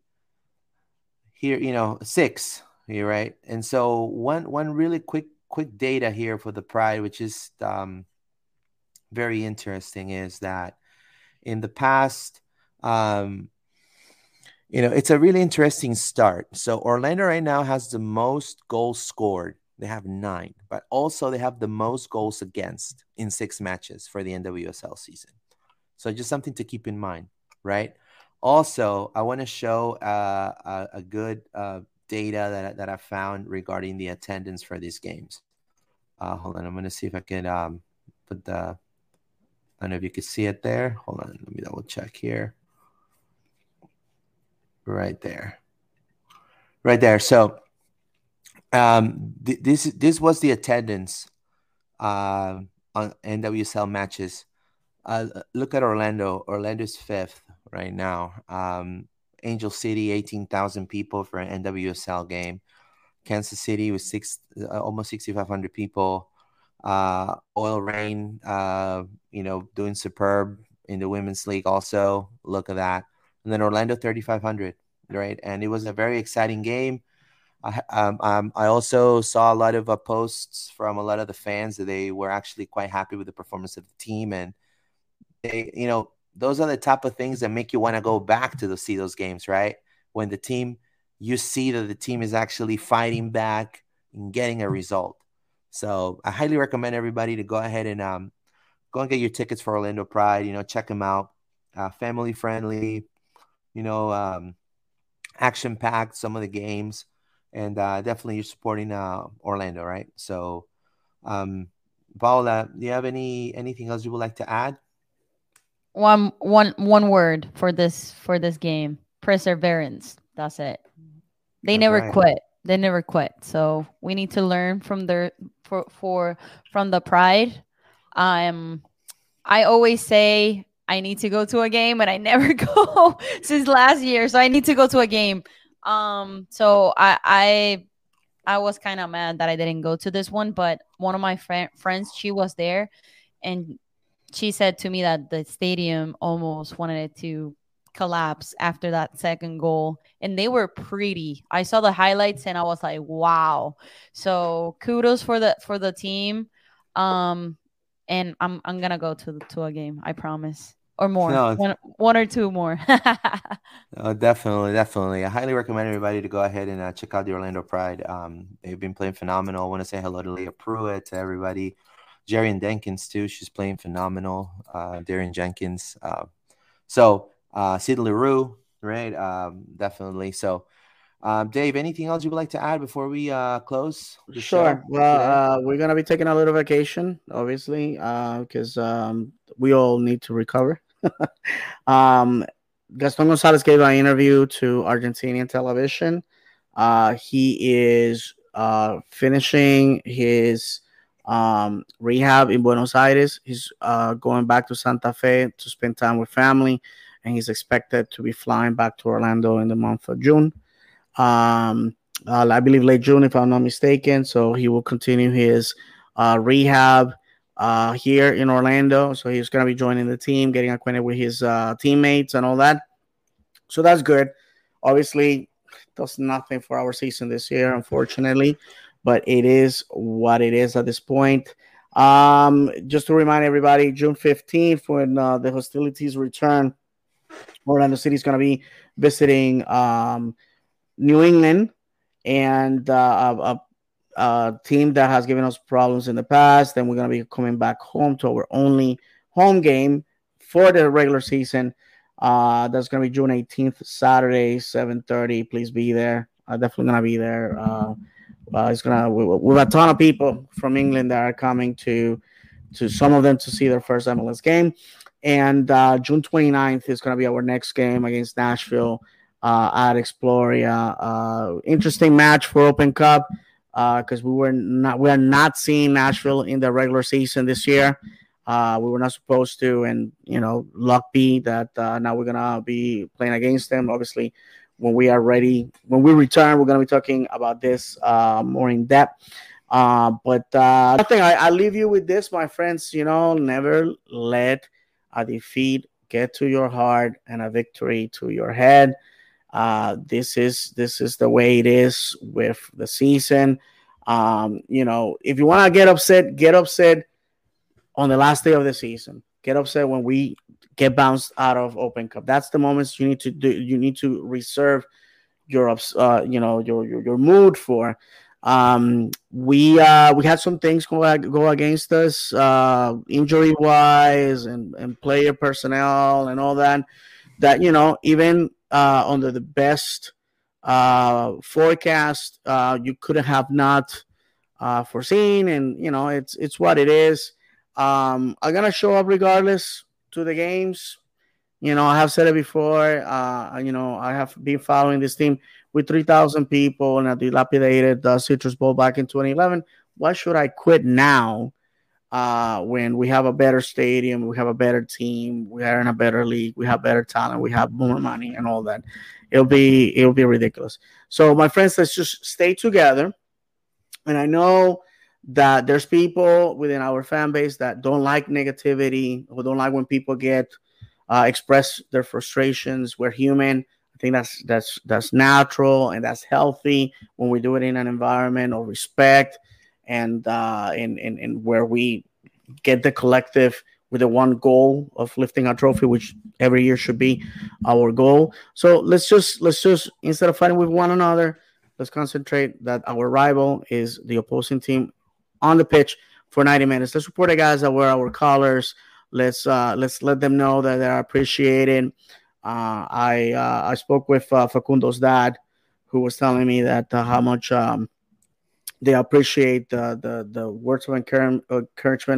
Speaker 1: here, you know, six. Here, right? And so one one really quick quick data here for the Pride, which is um, very interesting is that in the past, um, you know, it's a really interesting start. So Orlando right now has the most goals scored. They have nine, but also they have the most goals against in six matches for the NWSL season. So just something to keep in mind, right? Also, I want to show uh, a, a, good uh, data that, that I found regarding the attendance for these games. Uh, hold on, I'm going to see if I can um, put the I don't know if you can see it there. Hold on, let me double check here. Right there. Right there. So um, th- this this was the attendance uh, on NWSL matches. Uh, look at Orlando. Orlando's fifth right now. Um, Angel City, eighteen thousand people for an NWSL game. Kansas City was six, uh, almost sixty five hundred people. Uh, OL Reign, uh, you know, doing superb in the women's league. Also, look at that. And then Orlando 3500, right? And it was a very exciting game. I, um, um, I also saw a lot of uh, posts from a lot of the fans that they were actually quite happy with the performance of the team, and they, you know, those are the type of things that make you want to go back to the, see those games, right? When the team, you see that the team is actually fighting back and getting a result. So I highly recommend everybody to go ahead and um, go and get your tickets for Orlando Pride. You know, check them out. Uh, family friendly, you know, um, action packed. Some of the games, and uh, definitely you're supporting uh, Orlando, right? So, um, Paula, do you have any anything else you would like to add?
Speaker 3: One one one word for this for this game: perseverance. That's it. They That's never right. quit they never quit. So we need to learn from their for for from the pride. Um, I always say I need to go to a game, and I never go since last year. So I need to go to a game. Um, so I I I was kind of mad that I didn't go to this one, but one of my fr- friends she was there, and she said to me that the stadium almost wanted it to collapse after that second goal and they were pretty. I saw the highlights and i was like wow. So kudos for the for the team. Um and i'm i'm gonna go to to a game i promise or more no, one, one or two more
Speaker 1: no, definitely definitely i highly recommend everybody to go ahead and uh, check out the orlando pride um they've been playing phenomenal i want to say hello to leah pruitt to everybody Jerian Jenkins too. She's playing phenomenal. Uh, Darian Jenkins. Uh, so uh, Syd Leroux, right? Um, definitely. So, um, Dave, anything else you would like to add before we uh, close?
Speaker 2: Sure. Well, uh, we're gonna be taking a little vacation, obviously, because uh, um, we all need to recover. um, Gaston Gonzalez gave an interview to Argentinian television. Uh, he is uh, finishing his um, rehab in Buenos Aires. He's uh, going back to Santa Fe to spend time with family and he's expected to be flying back to Orlando in the month of June. Um, uh, I believe late June, if I'm not mistaken. So he will continue his uh, rehab uh, here in Orlando. So he's going to be joining the team, getting acquainted with his uh, teammates and all that. So that's good. Obviously, does nothing for our season this year, unfortunately, but it is what it is at this point. Um, just to remind everybody, June 15th, when uh, the hostilities return, Orlando City is going to be visiting um, New England and uh, a, a, team that has given us problems in the past. Then we're going to be coming back home to our only home game for the regular season. Uh, that's going to be June 18th, Saturday, 7:30. Please be there. I'm definitely going to be there. Uh, uh, it's gonna we, we have a ton of people from England that are coming to to some of them to see their first MLS game. And uh, June 29th is going to be our next game against Nashville uh, at Exploria. Uh, interesting match for Open Cup because uh, we were not we are not seeing Nashville in the regular season this year. Uh, we were not supposed to, and you know, luck be that uh, now we're gonna be playing against them. Obviously, when we are ready, when we return, we're gonna be talking about this more in depth. but uh, I think I, I leave you with this, my friends. You know, never let a defeat get to your heart and a victory to your head. Uh, this is this is the way it is with the season. Um, you know, if you want to get upset, get upset on the last day of the season. Get upset when we get bounced out of Open Cup. That's the moments you need to do. You need to reserve your uh, you know your, your your mood for. Um, we uh, we had some things go go against us, uh, injury wise and and player personnel and all that. That you know, even uh, under the best uh, forecast, uh, you could have not uh, foreseen, and you know, it's it's what it is. Um, I'm gonna show up regardless to the games. You know, I have said it before. Uh, you know, I have been following this team with 3,000 people in a dilapidated uh, Citrus Bowl back in 2011. Why should I quit now uh, when we have a better stadium, we have a better team, we are in a better league, we have better talent, we have more money and all that? It'll be it'll be ridiculous. So my friends, let's just stay together. And I know that there's people within our fan base that don't like negativity, who don't like when people get uh, express their frustrations. We're human. I think that's that's that's natural and that's healthy when we do it in an environment of respect and uh, in, in where we get the collective with the one goal of lifting a trophy, which every year should be our goal. So let's just let's just instead of fighting with one another, let's concentrate that our rival is the opposing team on the pitch for 90 minutes. Let's support the guys that wear our colors. Let's uh, let's let them know that they're appreciated. Uh, I uh, I spoke with uh, Facundo's dad, who was telling me that uh, how much um, they appreciate the, the the words of encouragement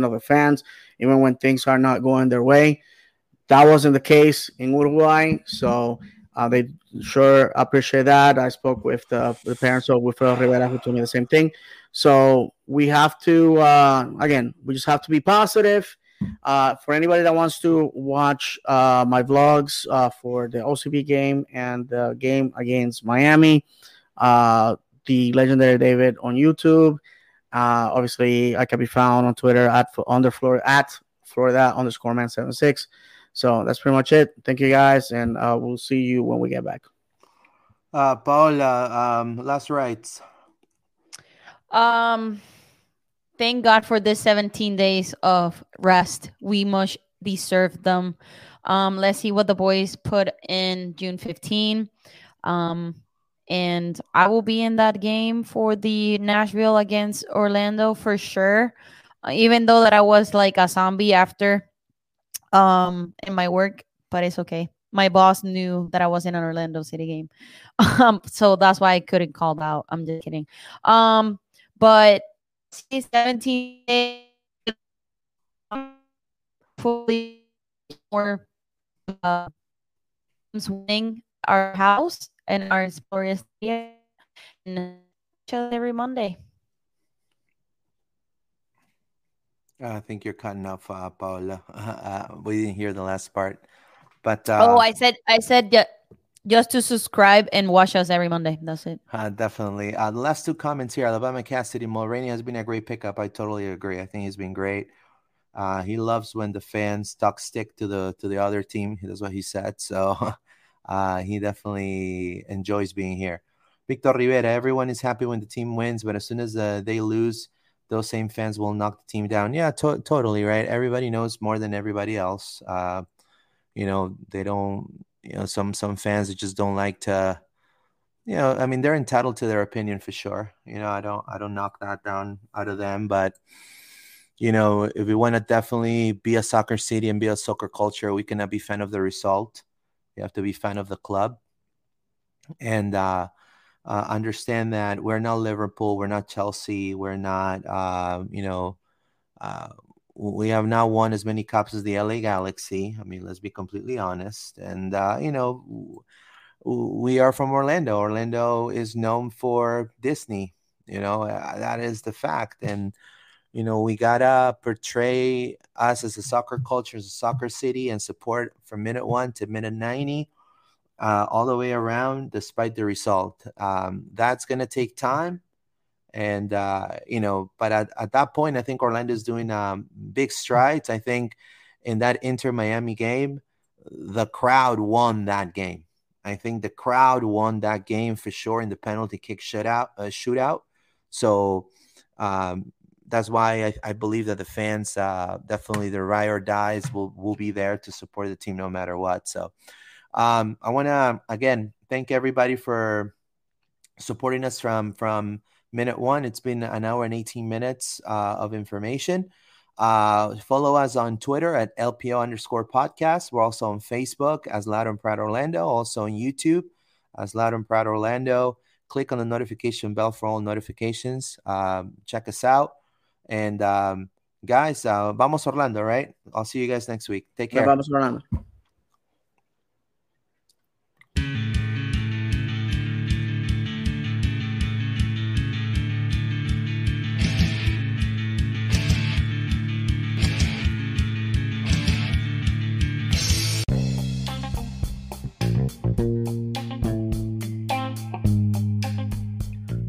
Speaker 2: of the fans, even when things are not going their way. That wasn't the case in Uruguay, so uh, they sure appreciate that. I spoke with the, the parents of Wilfredo Rivera, who told me the same thing. So we have to, uh, again, we just have to be positive. Uh, for anybody that wants to watch uh, my vlogs uh, for the OCB game and the game against Miami, uh, the legendary David on YouTube. Uh, obviously, I can be found on Twitter at under Florida at Florida underscore man seven six. So that's pretty much it. Thank you guys, and uh, we'll see you when we get back.
Speaker 1: Uh, Paola, um, last rights.
Speaker 3: Um, thank God for this 17 days of rest. We much deserve them. Um, let's see what the boys put in June 15. Um, and I will be in that game for the Nashville against Orlando for sure. Uh, even though that I was like a zombie after um in my work, but it's okay. My boss knew that I was in an Orlando City game. Um so that's why I couldn't call out. I'm just kidding. Um but 17 days fully more uh, winning our house and our glorious day and every Monday.
Speaker 1: I think you're cutting off, uh, Paula. Uh, we didn't hear the last part, but
Speaker 3: uh, oh, I said, I said, yeah, just to subscribe and watch us every Monday. That's it.
Speaker 1: Uh, definitely. Uh, the last two comments here: Alabama Cassidy Mulraney has been a great pickup. I totally agree. I think he's been great. Uh, he loves when the fans talk stick to the to the other team. That's what he said. So uh, he definitely enjoys being here. Victor Rivera, everyone is happy when the team wins, but as soon as uh, they lose, those same fans will knock the team down. Yeah, to- totally right. Everybody knows more than everybody else. Uh, you know, they don't. You know, some some fans that just don't like to. You know, I mean, they're entitled to their opinion for sure. You know, I don't I don't knock that down out of them, but you know, if we want to definitely be a soccer city and be a soccer culture, we cannot be fan of the result. You have to be fan of the club, and uh, uh, understand that we're not Liverpool, we're not Chelsea, we're not, uh, you know, uh, we have not won as many cups as the LA Galaxy. I mean, let's be completely honest. And uh, you know, we are from Orlando. Orlando is known for Disney. You know, uh, that is the fact. And you know, we gotta portray us as a soccer culture, as a soccer city, and support from minute one to minute ninety, uh, all the way around, despite the result. Um, that's gonna take time, and uh, you know, but at, at that point, I think orlando's doing um, big strides. I think in that Inter Miami game, the crowd won that game. I think the crowd won that game for sure in the penalty kick shootout. Uh, shootout. So um, that's why I, I, believe that the fans uh, definitely the ride or dies will will be there to support the team no matter what. So um, I want to again thank everybody for supporting us from from minute one. It's been an hour and 18 minutes uh, of information. Uh, follow us on Twitter at LPO underscore podcast. We're also on Facebook as Loud and Proud Orlando, also on YouTube as Loud and Proud Orlando. Click on the notification bell for all notifications. Um, check us out. And um, guys, uh, vamos Orlando, right? I'll see you guys next week. Take care.
Speaker 2: Vamos Orlando.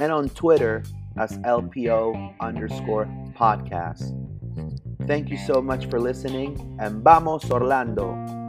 Speaker 1: and on Twitter as LPO underscore podcast. Thank you so much for listening and vamos Orlando!